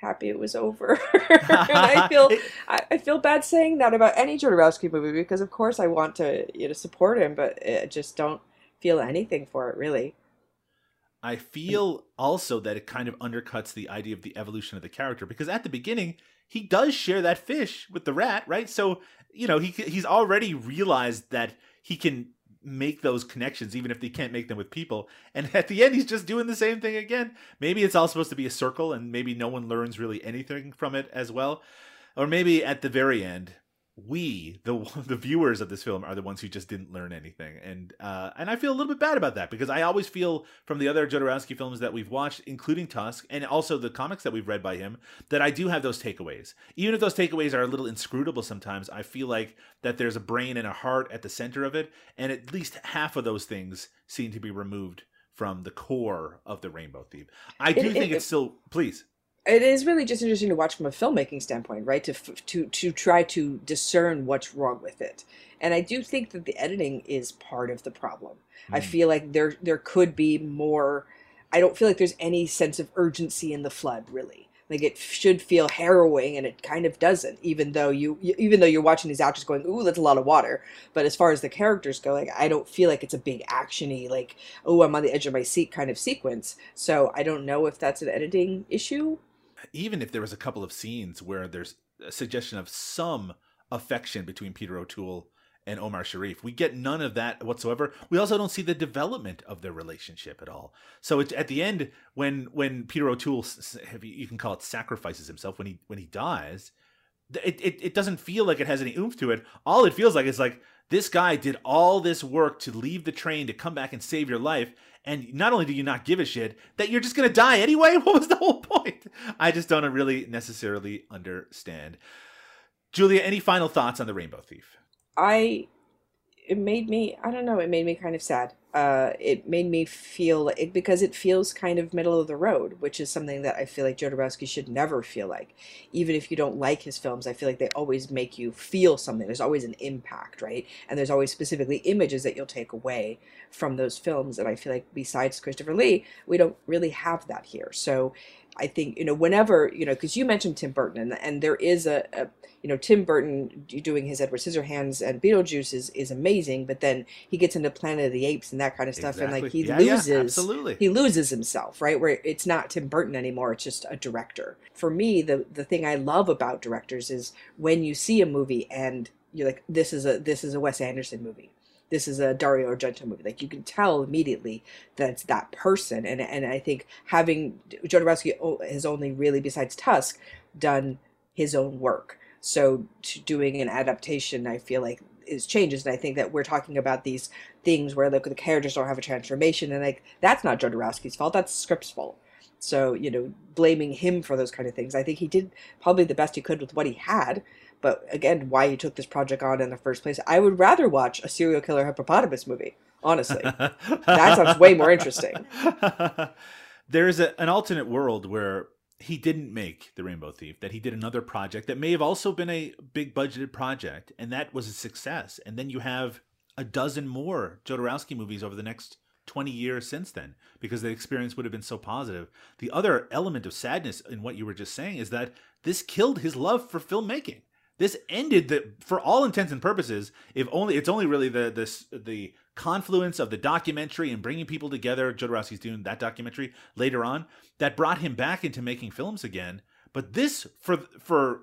happy it was over. *laughs* I feel *laughs* I, I feel bad saying that about any Jodorowsky movie because of course I want to you know support him, but I just don't feel anything for it really. I feel also that it kind of undercuts the idea of the evolution of the character because at the beginning he does share that fish with the rat, right? So you know he he's already realized that he can make those connections even if they can't make them with people. And *laughs* at the end he's just doing the same thing again. Maybe it's all supposed to be a circle and maybe no one learns really anything from it as well. Or maybe at the very end we the *laughs* the viewers of this film are the ones who just didn't learn anything. And uh and I feel a little bit bad about that because I always feel from the other Jodorowsky films that we've watched including Tusk and also the comics that we've read by him that I do have those takeaways. Even if those takeaways are a little inscrutable sometimes I feel like that there's a brain and a heart at the center of it and at least half of those things seem to be removed from the core of the Rainbow Thief I do It- think it- it's still please it is really just interesting to watch from a filmmaking standpoint, right? To to to try to discern what's wrong with it, and I do think that the editing is part of the problem. I Mm. feel like there there could be more. I don't feel like there's any sense of urgency in the flood, really. Like it should feel harrowing, and it kind of doesn't. Even though you, you even though you're watching these actors going, "Ooh, that's a lot of water," but as far as the characters go, like I don't feel like it's a big actiony, like "Oh, I'm on the edge of my seat" kind of sequence. So I don't know if that's an editing issue. Even if there was a couple of scenes where there's a suggestion of some affection between Peter O'Toole and Omar Sharif, we get none of that whatsoever. We also don't see the development of their relationship at all. So it's at the end when when Peter O'Toole, you can call it, sacrifices himself when he when he dies. It, it, it doesn't feel like it has any oomph to it. All it feels like is like this guy did all this work to leave the train to come back and save your life, and not only do you not give a shit that you're just gonna die anyway. *laughs* What was the whole point? I just don't really necessarily understand. Julia, any final thoughts on the Rainbow Thief? I it made me I don't know, it made me kind of sad. Uh it made me feel it because it feels kind of middle of the road, which is something that I feel like Jodorowsky should never feel like. Even if you don't like his films, I feel like they always make you feel something. There's always an impact, right? And there's always specifically images that you'll take away from those films and I feel like besides Christopher Lee, we don't really have that here. So I think you know whenever you know because you mentioned Tim Burton and and there is a, a you know Tim Burton doing his Edward Scissorhands and Beetlejuice is is amazing, but then he gets into Planet of the Apes and that kind of stuff, and like he Exactly. Yeah, yeah, loses absolutely. he loses himself, right? Where it's not Tim Burton anymore; it's just a director. For me, the the thing I love about directors is when you see a movie and you're like, this is a this is a Wes Anderson movie this is a Dario Argento movie. Like you can tell immediately that it's that person. And and I think having Jodorowsky has only really, besides Tusk, done his own work. So doing an adaptation, I feel like is changes. And I think that we're talking about these things where like the characters don't have a transformation, and like that's not Jodorowsky's fault. That's script's fault. So you know, blaming him for those kind of things, I think he did probably the best he could with what he had. But again, why he took this project on in the first place, I would rather watch a serial killer hippopotamus movie. Honestly, *laughs* that sounds way more interesting. *laughs* there is a, an alternate world where he didn't make the Rainbow Thief, that he did another project that may have also been a big budgeted project, and that was a success. And then you have a dozen more Jodorowsky movies over the next 20 years since then because the experience would have been so positive. The other element of sadness in what you were just saying is that this killed his love for filmmaking. This ended the for all intents and purposes, if only it's only really the this the confluence of the documentary and bringing people together, Jodorowsky's doing that documentary later on, that brought him back into making films again. But this for for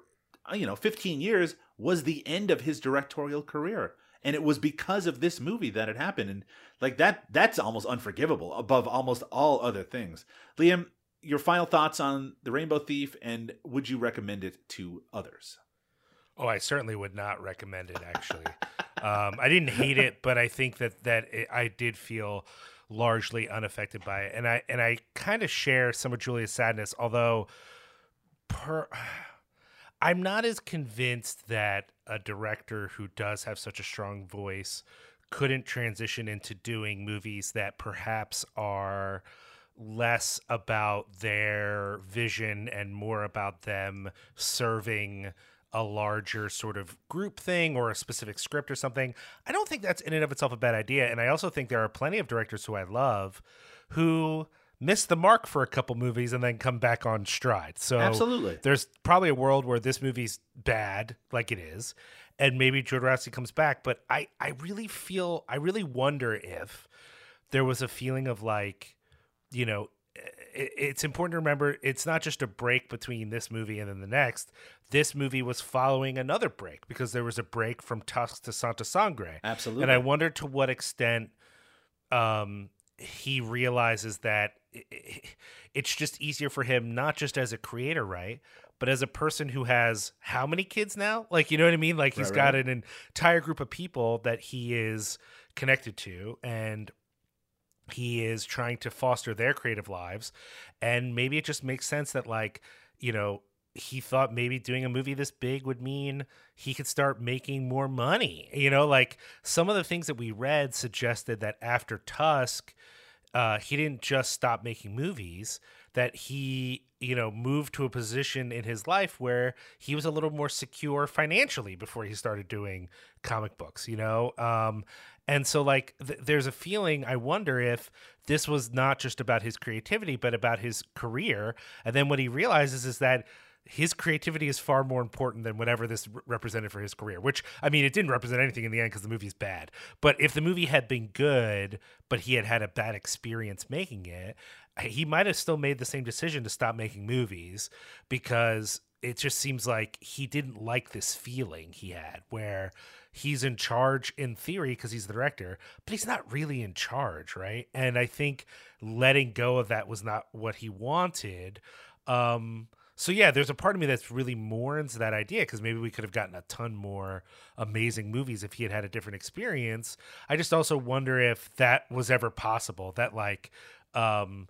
uh, you know 15 years was the end of his directorial career. And it was because of this movie that it happened. And like that that's almost unforgivable above almost all other things. Liam your final thoughts on the rainbow thief and would you recommend it to others Oh, I certainly would not recommend it. Actually, um, I didn't hate it, but I think that that it, I did feel largely unaffected by it, and I and I kind of share some of Julia's sadness. Although, per, *sighs* I'm not as convinced that a director who does have such a strong voice couldn't transition into doing movies that perhaps are less about their vision and more about them serving a larger sort of group thing or a specific script or something. I don't think that's in and of itself a bad idea. And I also think there are plenty of directors who I love who miss the mark for a couple movies and then come back on stride. So Absolutely. there's probably a world where this movie's bad, like it is, and maybe Jodorowsky comes back. But I, I really feel, I really wonder if there was a feeling of like, you know, it's important to remember it's not just a break between this movie and then the next. This movie was following another break because there was a break from Tusk to Santa Sangre. Absolutely. And I wonder to what extent um, he realizes that it's just easier for him, not just as a creator, right? But as a person who has how many kids now? Like, you know what I mean? Like, he's Right, got right. an entire group of people that he is connected to. And he is trying to foster their creative lives. And maybe it just makes sense that like you know he thought maybe doing a movie this big would mean he could start making more money. You know like some of the things that we read suggested that after tusk uh, he didn't just stop making movies that he you know moved to a position in his life where he was a little more secure financially before he started doing comic books you know? Um, and so like th- there's a feeling i wonder if this was not just about his creativity but about his career. And then what he realizes is that his creativity is far more important than whatever this re- represented for his career which i mean it didn't represent anything in the end because the movie's bad but if the movie had been good but he had had a bad experience making it he might have still made the same decision to stop making movies because it just seems like he didn't like this feeling he had where he's in charge in theory because he's the director, but he's not really in charge, right? And I think letting go of that was not what he wanted. Um, so yeah, there's a part of me that's really mourns that idea because maybe we could have gotten a ton more amazing movies if he had had a different experience. I just also wonder if that was ever possible. That like, um,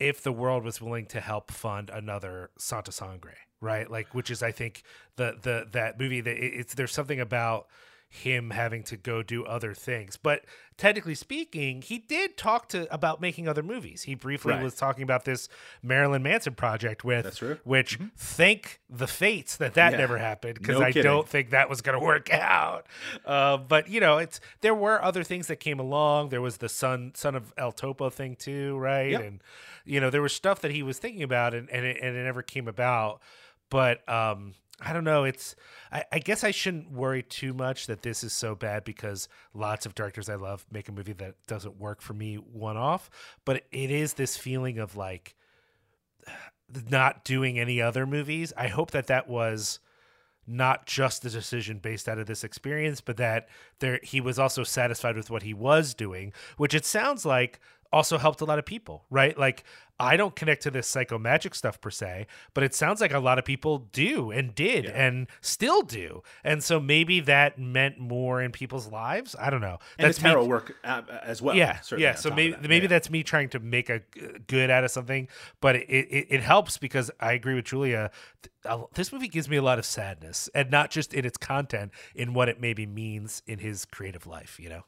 if the world was willing to help fund another Santa Sangre, right? Like, which is I think the the that movie that it- it's there's something about him having to go do other things. But technically speaking, he did talk to about making other movies. He briefly Right. was talking about this Marilyn Manson project with That's true. which thank the fates that that Yeah. never happened because No I kidding. don't think that was going to work *laughs* out. Uh, but you know, it's there were other things that came along. There was the son son of El Topo thing too, right? Yep. And you know, there was stuff that he was thinking about, and and it, and it never came about. But um, I don't know. It's I, I guess I shouldn't worry too much that this is so bad because lots of directors I love make a movie that doesn't work for me one off. But it is this feeling of like *sighs* not doing any other movies. I hope that that was not just the decision based out of this experience, but that there he was also satisfied with what he was doing, which it sounds like also helped a lot of people, right? Like I don't connect to this psycho magic stuff per se, but it sounds like a lot of people do and did and still do. And so maybe that meant more in people's lives. I don't know. and me- tarot work uh, as well yeah, yeah. So maybe that. maybe Yeah. that's me trying to make a good out of something, but it, it it helps because I agree with Julia. This movie gives me a lot of sadness, and not just in its content, in what it maybe means in his creative life. You know.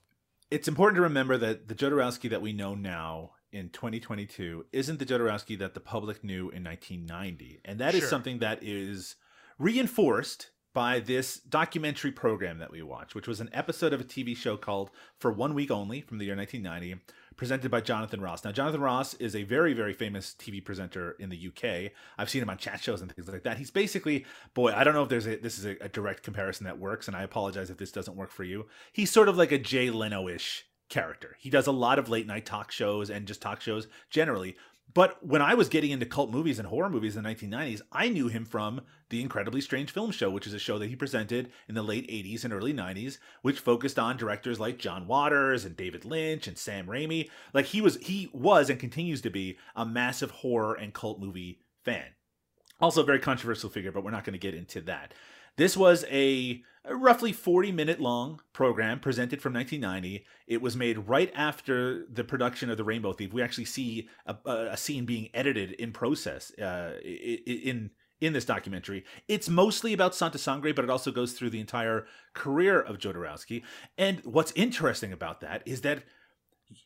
It's important to remember that the Jodorowsky that we know now in 2022 isn't the Jodorowsky that the public knew in 1990. And that is Sure. something that is reinforced by this documentary program that we watched, which was an episode of a TV show called For One Week Only from the year 1990, presented by Jonathan Ross. Now, Jonathan Ross is a very, very famous TV presenter in the UK. I've seen him on chat shows and things like that. He's basically, boy, I don't know if there's a, this is a, a direct comparison that works, and I apologize if this doesn't work for you. He's sort of like a Jay Leno ish character. He does a lot of late night talk shows and just talk shows generally. But when I was getting into cult movies and horror movies in the 1990s, I knew him from The Incredibly Strange Film Show, which is a show that he presented in the late 80s and early 90s, which focused on directors like John Waters and David Lynch and Sam Raimi. Like he was he was and continues to be a massive horror and cult movie fan. Also a very controversial figure, but we're not going to get into that. This was a, roughly 40 minute long program presented from 1990. It was made right after the production of The Rainbow Thief. We actually see a, a scene being edited in process uh, in in this documentary. It's mostly about Santa Sangre, but it also goes through the entire career of Jodorowsky. And what's interesting about that is that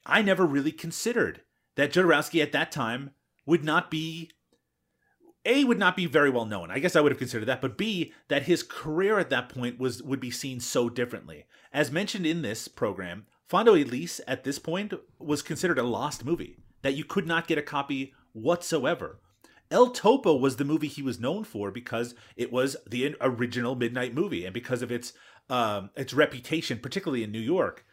I never really considered that Jodorowsky at that time would not be a would not be very well known. I guess I would have considered that, but B that his career at that point was would be seen so differently. As mentioned in this program, Fando y Lis at this point was considered a lost movie that you could not get a copy whatsoever. El Topo was the movie he was known for because it was the original midnight movie and because of its um, its reputation, particularly in New York.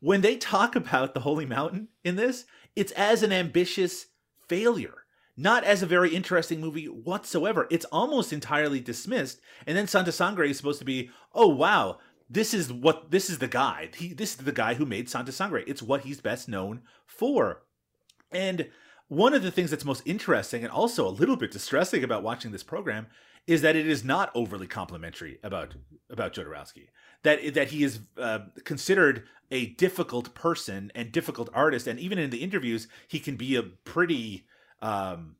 When they talk about the Holy Mountain in this, it's as an ambitious failure not as a very interesting movie whatsoever. It's almost entirely dismissed. And then Santa Sangre is supposed to be, oh wow, this is what this is the guy. He this is the guy who made Santa Sangre. It's what he's best known for. And one of the things that's most interesting and also a little bit distressing about watching this program is that it is not overly complimentary about about Jodorowsky. That that he is uh, considered a difficult person and difficult artist, and even in the interviews, he can be a pretty um,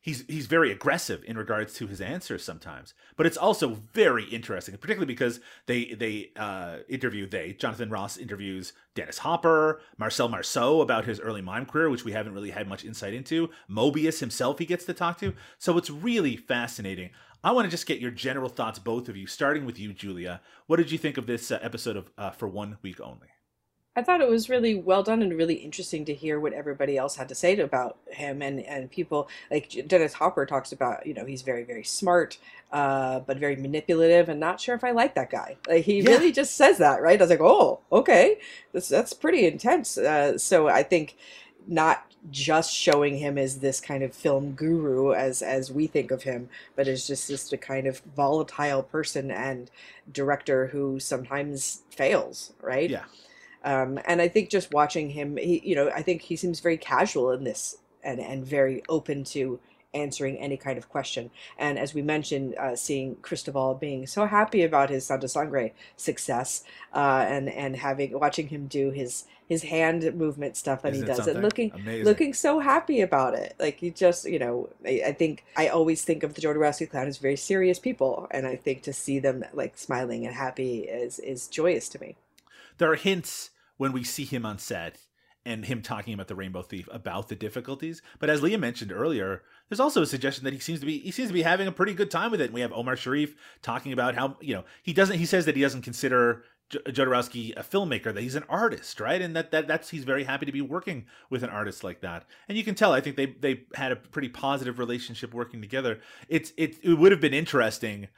he's he's very aggressive in regards to his answers sometimes but it's also very interesting particularly because they they uh, interview they jonathan ross interviews dennis hopper marcel marceau about his early mime career which we haven't really had much insight into Moebius himself he gets to talk to. So it's really fascinating. I want to just get your general thoughts both of you starting with you julia. What did you think of this uh, episode of uh, for one week only I thought it was really well done and really interesting to hear what everybody else had to say about him and, and people like Dennis Hopper talks about, you know, he's very, very smart, uh, but very manipulative and not sure if I like that guy. Like he yeah. really just says that, right? I was like, oh, okay, that's, that's pretty intense. Uh, so I think not just showing him as this kind of film guru as as we think of him, but as just just a kind of volatile person and director who sometimes fails, right? Yeah. Um, and I think just watching him, he, you know, I think he seems very casual in this and, and very open to answering any kind of question. And as we mentioned, uh, seeing Cristobal being so happy about his Santa Sangre success, uh, and and having watching him do his his hand movement stuff that Isn't he does, and looking Amazing. looking so happy about it. Like he just, you know, I, I think I always think of the Jodorowsky clown as very serious people, and I think to see them like smiling and happy is is joyous to me. There are hints when we see him on set and him talking about the Rainbow Thief about the difficulties. But as Leah mentioned earlier, there's also a suggestion that he seems to be he seems to be having a pretty good time with it. And we have Omar Sharif talking about how you know he doesn't he says that he doesn't consider Jodorowsky a filmmaker that he's an artist right and that, that that's he's very happy to be working with an artist like that and you can tell I think they they had a pretty positive relationship working together it's it, it would have been interesting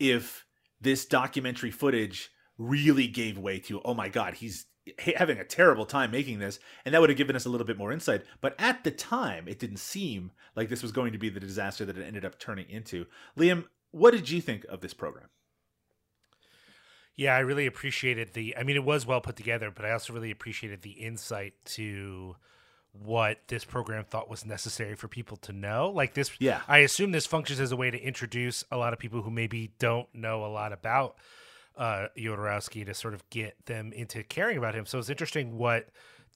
if this documentary footage really gave way to oh my god he's having a terrible time making this, and that would have given us a little bit more insight. But at the time, it didn't seem like this was going to be the disaster that it ended up turning into. Liam, what did you think of this program? Yeah, I really appreciated the. I mean, it was well put together, but I also really appreciated the insight to what this program thought was necessary for people to know. Like this, yeah. I assume this functions as a way to introduce a lot of people who maybe don't know a lot about uh, Jodorowsky to sort of get them into caring about him. So it's interesting what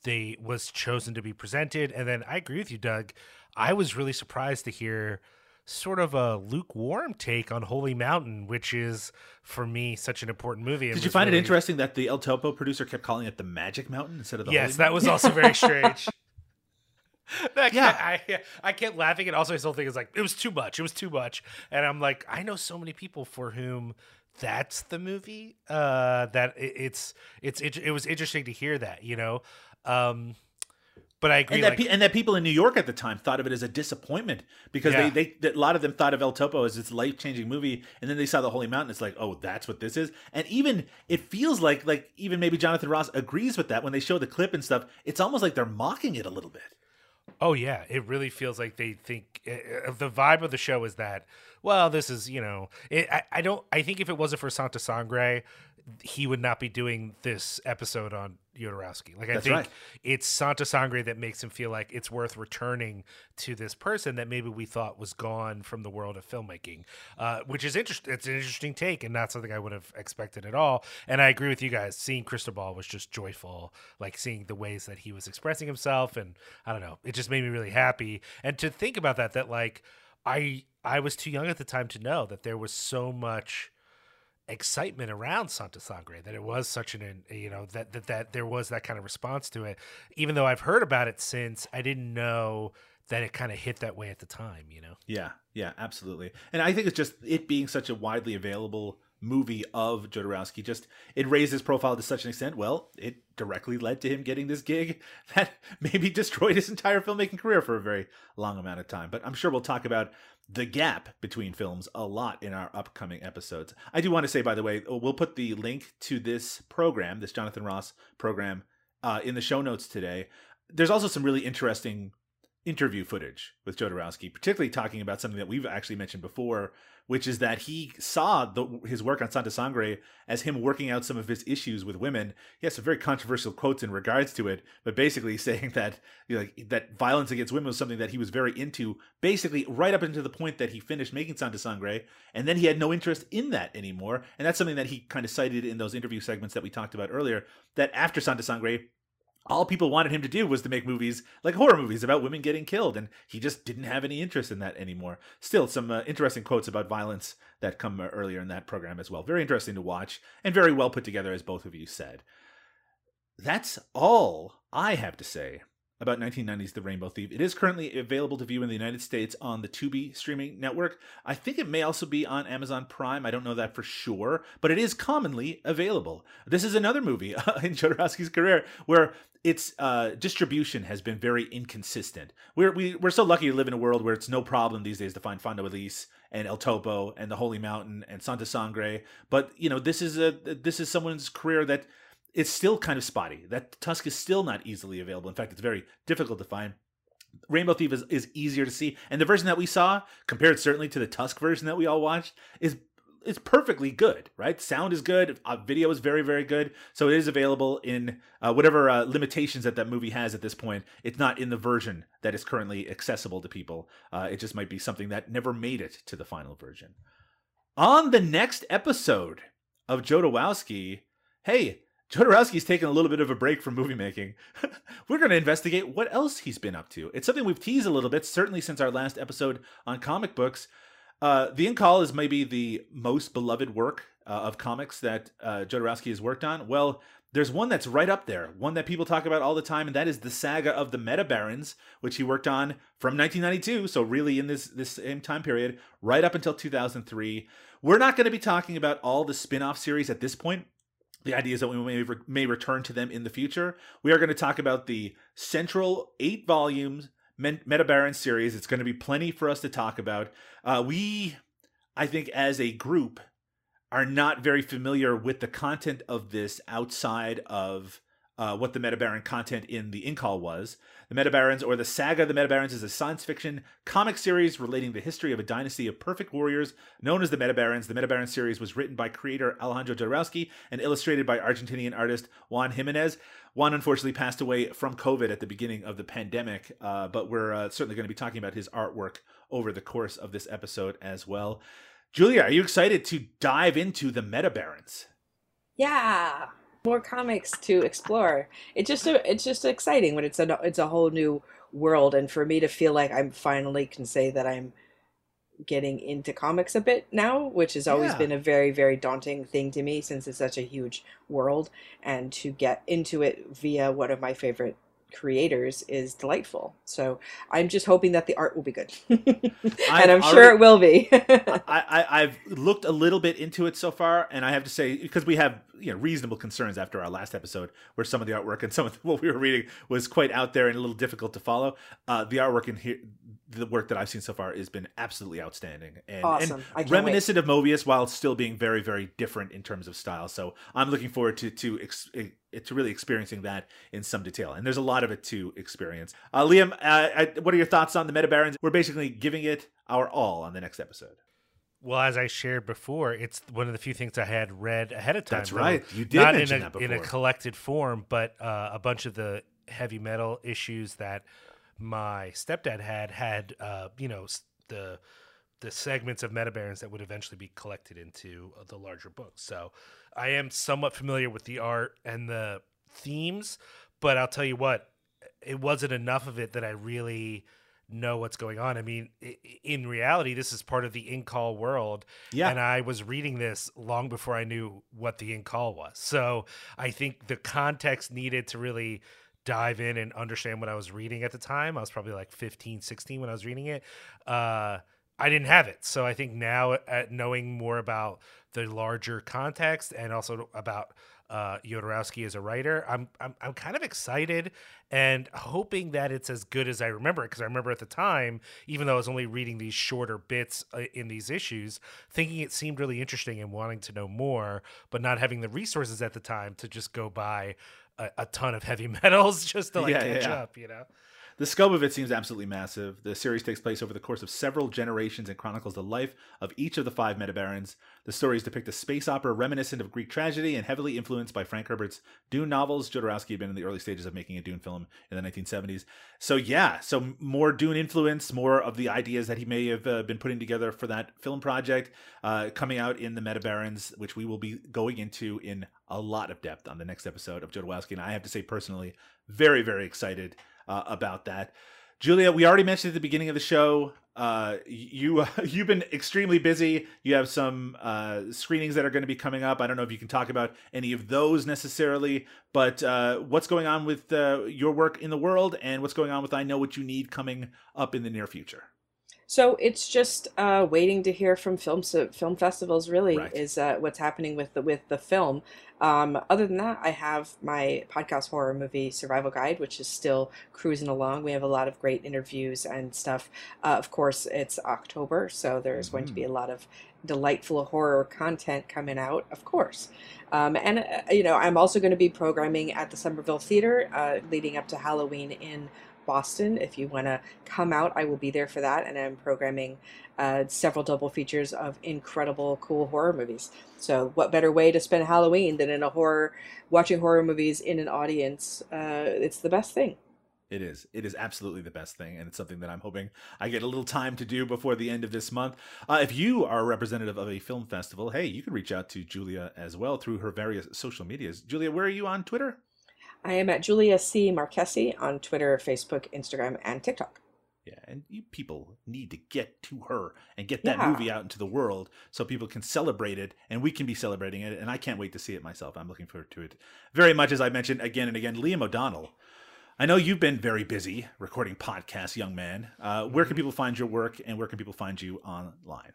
they was chosen to be presented. And then I agree with you, Doug. I was really surprised to hear sort of a lukewarm take on Holy Mountain, which is for me such an important movie. Did you find really... it interesting that the El Topo producer kept calling it the Magic Mountain instead of the yes, Holy that was also very strange. *laughs* yeah, I, I kept laughing, and also his whole thing is like it was too much. It was too much, and I'm like, I know so many people for whom that's the movie. Uh, that it, it's it's it, it was interesting to hear that, you know. Um, but I agree. And that, like, pe- and that people in New York at the time thought of it as a disappointment because Yeah. they, they a lot of them thought of El Topo as this life changing movie, and then they saw the Holy Mountain. It's like, oh, that's what this is. And even it feels like like even maybe Jonathan Ross agrees with that when they show the clip and stuff. It's almost like they're mocking it a little bit. Oh yeah, it really feels like they think uh, the vibe of the show is that. Well, this is you know, it, I, I don't. I think if it wasn't for Santa Sangre, he would not be doing this episode on Jodorowsky. Like I That's think right. it's Santa Sangre that makes him feel like it's worth returning to this person that maybe we thought was gone from the world of filmmaking, uh, which is interesting. It's an interesting take and not something I would have expected at all. And I agree with you guys. Seeing Cristobal was just joyful, like seeing the ways that he was expressing himself, and I don't know, it just made me really happy. And to think about that, that like I I was too young at the time to know that there was so much excitement around Santa Sangre that it was such an you know that that that there was that kind of response to it even though I've heard about it since I didn't know that it kind of hit that way at the time you know Yeah, yeah, absolutely. And I think it's just it being such a widely available movie of Jodorowsky just it raised his profile to such an extent. Well, it directly led to him getting this gig *laughs* that maybe destroyed his entire filmmaking career for a very long amount of time. But I'm sure we'll talk about the gap between films a lot in our upcoming episodes. I do want to say, by the way, we'll put the link to this program, this Jonathan Ross program, uh, in the show notes today. There's also some really interesting interview footage with Jodorowsky, particularly talking about something that we've actually mentioned before, which is that he saw the, his work on Santa Sangre as him working out some of his issues with women. He has some very controversial quotes in regards to it, but basically *laughs* saying that you know, that violence against women was something that he was very into, basically right up into the point that he finished making Santa Sangre, and then he had no interest in that anymore. And that's something that he kind of cited in those interview segments that we talked about earlier. That after Santa Sangre, all people wanted him to do was to make movies like horror movies about women getting killed and he just didn't have any interest in that anymore. Still some uh, interesting quotes about violence that come uh, earlier in that program as well. Very interesting to watch and very well put together as both of you said. That's all i have to say about 1990's The Rainbow Thief. It is currently available to view in the United States on the Tubi streaming network. I think it may also be on Amazon Prime. I don't know that for sure, but it is commonly available. This is another movie *laughs* in Jodorowsky's career where its uh, distribution has been very inconsistent. We're we, we're so lucky to live in a world where it's no problem these days to find Fando y Lis and El Topo and the Holy Mountain and Santa Sangre. But you know this is a this is someone's career that it's still kind of spotty. That Tusk is still not easily available. In fact, it's very difficult to find. Rainbow Thief is, is easier to see, and the version that we saw, compared certainly to the Tusk version that we all watched, is is perfectly good. Right, sound is good, uh, video is very very good. So it is available in uh, whatever uh, limitations that that movie has at this point. It's not in the version that is currently accessible to people. Uh, it just might be something that never made it to the final version. On the next episode of Jodorowsky, hey, Jodorowsky's taken a little bit of a break from movie making. *laughs* We're going to investigate what else he's been up to. It's something we've teased a little bit, certainly since our last episode on comic books. Uh, the Incal is maybe the most beloved work uh, of comics that uh, Jodorowsky has worked on. Well, there's one that's right up there, one that people talk about all the time, and that is the saga of the Metabarons, which he worked on from 1992, so really in this this same time period, right up until 2003. We're not going to be talking about all the spin-off series at this point. The idea is that we may, re- may return to them in the future. We are going to talk about the central eight volumes Men- series. It's going to be plenty for us to talk about. Uh, we, I think, as a group, are not very familiar with the content of this outside of uh, what the Metabaron content in the Incal was. The Metabarons, or the Saga of the Metabarons, is a science fiction comic series relating the history of a dynasty of perfect warriors known as the Metabarons. The Metabaron series was written by creator Alejandro Jodorowsky and illustrated by Argentinian artist Juan Giménez. Juan unfortunately passed away from COVID at the beginning of the pandemic, uh, but we're uh, certainly going to be talking about his artwork over the course of this episode as well. Julia, are you excited to dive into the Metabarons? Yeah, more comics to explore. It's just it's just exciting when it's a it's a whole new world, and for me to feel like I'm finally can say that I'm getting into comics a bit now, which has always Yeah. been a very very daunting thing to me since it's such a huge world, and to get into it via one of my favorite creators is delightful. So I'm just hoping that the art will be good, *laughs* I've and I'm sure already- it will be. *laughs* I, I, I've looked a little bit into it so far, and I have to say because we have you know reasonable concerns after our last episode, where some of the artwork and some of *laughs* what we were reading was quite out there and a little difficult to follow. Uh, the artwork in here, the work that I've seen so far, has been absolutely outstanding and, Awesome. and can't wait. reminiscent of Moebius, while still being very very different in terms of style. So I'm looking forward to to ex- eh, to really experiencing that in some detail. And there's a lot of it to experience. Uh, Liam, uh, I, what are your thoughts on the Metabarons? We're basically giving it our all on the next episode. Well, as I shared before, it's one of the few things I had read ahead of time. That's though. right. You did Not in a, in a collected form, but uh, a bunch of the heavy metal issues that my stepdad had had, uh, you know, the the segments of Metabarons that would eventually be collected into uh, the larger books. So I am somewhat familiar with the art and the themes, but I'll tell you what, it wasn't enough of it that I really know what's going on. I mean, in reality, this is part of the Incal world. Yeah. And I was reading this long before I knew what the Incal was. So I think the context needed to really dive in and understand what I was reading at the time. I was probably like 15, 16 when I was reading it. Uh, I didn't have it. So I think now, at knowing more about the larger context and also about uh, Jodorowsky as a writer, I'm, I'm I'm kind of excited and hoping that it's as good as I remember it. Because I remember at the time, even though I was only reading these shorter bits uh, in these issues, thinking it seemed really interesting and wanting to know more, but not having the resources at the time to just go buy a, a ton of heavy *laughs* metals just to like yeah, catch yeah. up. You know. The scope of it seems absolutely massive. The series takes place over the course of several generations and chronicles the life of each of the five Metabarons. The stories depict a space opera reminiscent of Greek tragedy and heavily influenced by Frank Herbert's Dune novels. Jodorowsky had been in the early stages of making a Dune film in the 1970s. So, yeah, so more Dune influence, more of the ideas that he may have uh, been putting together for that film project uh, coming out in the Metabarons, which we will be going into in a lot of depth on the next episode of Jodorowsky. And I have to say, personally, very, very excited uh, about that. Julia, we already mentioned at the beginning of the show. Uh, you *laughs* you've been extremely busy. You have some uh, screenings that are going to be coming up. I don't know if you can talk about any of those necessarily, but uh, what's going on with uh, your work in the world, and what's going on with I Know What You Need coming up in the near future. So it's just uh, waiting to hear from film so film festivals. Really, Right. is uh, what's happening with the with the film. Um, other than that, I have my podcast horror movie survival guide, which is still cruising along. We have a lot of great interviews and stuff. Uh, of course, it's October, so there's going to be a lot of delightful horror content coming out. Of course. Um, and uh, you know, I'm also going to be programming at the Somerville Theater uh, leading up to Halloween in Boston. If you want to come out, I will be there for that. And I'm programming uh, several double features of incredible, cool horror movies. So, what better way to spend Halloween than in a horror, watching horror movies in an audience? Uh, it's the best thing. It is. It is absolutely the best thing, and it's something that I'm hoping I get a little time to do before the end of this month. Uh, if you are a representative of a film festival, hey, you can reach out to Julia as well through her various social medias. Julia, where are you on Twitter? I am at Julia C. Marchese on Twitter, Facebook, Instagram, and TikTok. Yeah, and you people need to get to her and get that Yeah. movie out into the world so people can celebrate it and we can be celebrating it. And I can't wait to see it myself. I'm looking forward to it very much. As I mentioned again and again, Liam O'Donnell. I know you've been very busy recording podcasts, young man. Uh, where can people find your work and where can people find you online?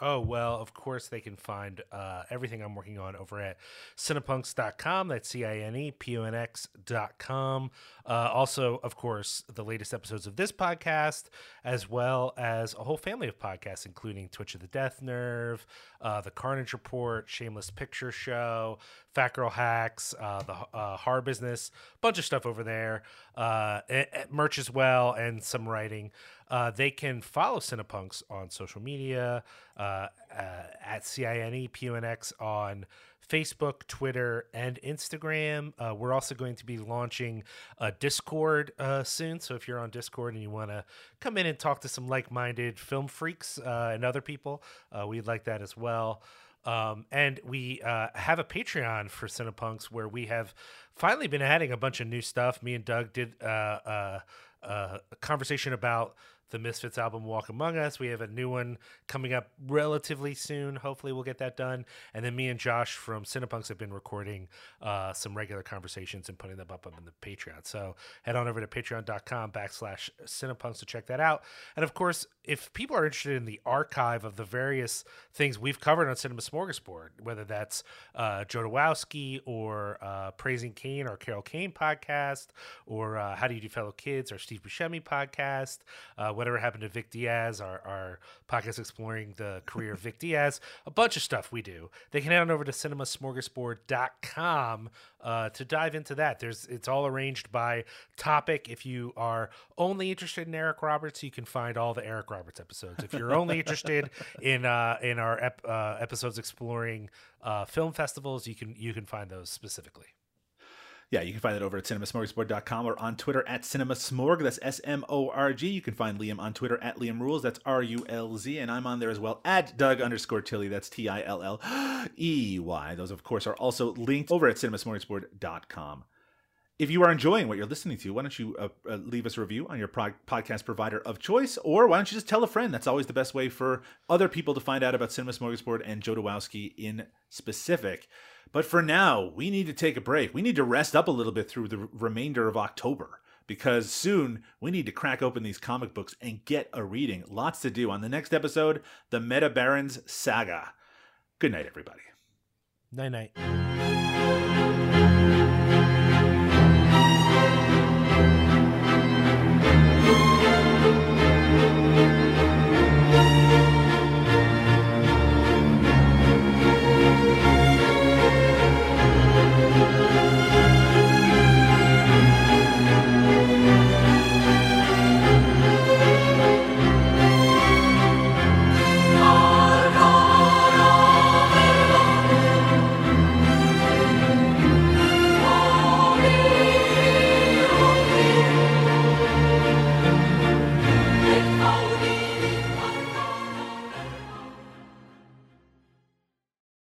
Oh, well, of course, they can find uh, everything I'm working on over at cinepunx.com. That's C I N E P O N X.com. Uh, also, of course, the latest episodes of this podcast, as well as a whole family of podcasts, including Twitch of the Death Nerve, uh, The Carnage Report, Shameless Picture Show, Fat Girl Hacks, uh, The uh, Horror Business, bunch of stuff over there, uh, eh, eh, merch as well, and some writing. Uh, they can follow Cinepunx on social media uh, uh, at CINEPUNX on Facebook, Twitter, and Instagram. Uh, we're also going to be launching a Discord uh, soon. So if you're on Discord and you want to come in and talk to some like minded film freaks uh, and other people, we'd like that as well. Um, and we uh, have a Patreon for Cinepunx where we have finally been adding a bunch of new stuff. Me and Doug did uh, uh, uh, a conversation about the Misfits album Walk Among Us. We have a new one coming up relatively soon. Hopefully, we'll get that done. And then me and Josh from Cinepunx have been recording uh, some regular conversations and putting them up on the Patreon. So head on over to patreon.com backslash Cinepunx to check that out. And of course, if people are interested in the archive of the various things we've covered on Cinema Smorgasbord, whether that's uh, Jodorowsky or uh, Praising Kane or Carol Kane podcast, or uh, How Do You Do Fellow Kids or Steve Buscemi podcast, uh, whatever happened to Vic Diaz, our, our podcast exploring the career of Vic *laughs* Diaz, a bunch of stuff we do. They can head on over to cinemasmorgasbord.com uh, to dive into that. There's It's all arranged by topic. If you are only interested in Eric Roberts, you can find all the Eric Roberts episodes. If you're only interested *laughs* in uh, in our ep- uh, episodes exploring uh, film festivals, you can you can find those specifically. Yeah, you can find that over at cinemasmorgasbord.com or on Twitter at cinemasmorg. That's S M O R G. You can find Liam on Twitter at Liam Rules. That's R U L Z. And I'm on there as well at Doug underscore Tilley. That's T I L L E Y. Those, of course, are also linked over at cinemasmorgasbord.com. If you are enjoying what you're listening to, why don't you uh, uh, leave us a review on your podcast provider of choice, or why don't you just tell a friend? That's always the best way for other people to find out about Cinema Smorgasbord and Jodorowsky in specific. But for now, we need to take a break. We need to rest up a little bit through the remainder of October because soon we need to crack open these comic books and get a reading. Lots to do. On the next episode, the Metabarons Saga. Good night, everybody. Night night.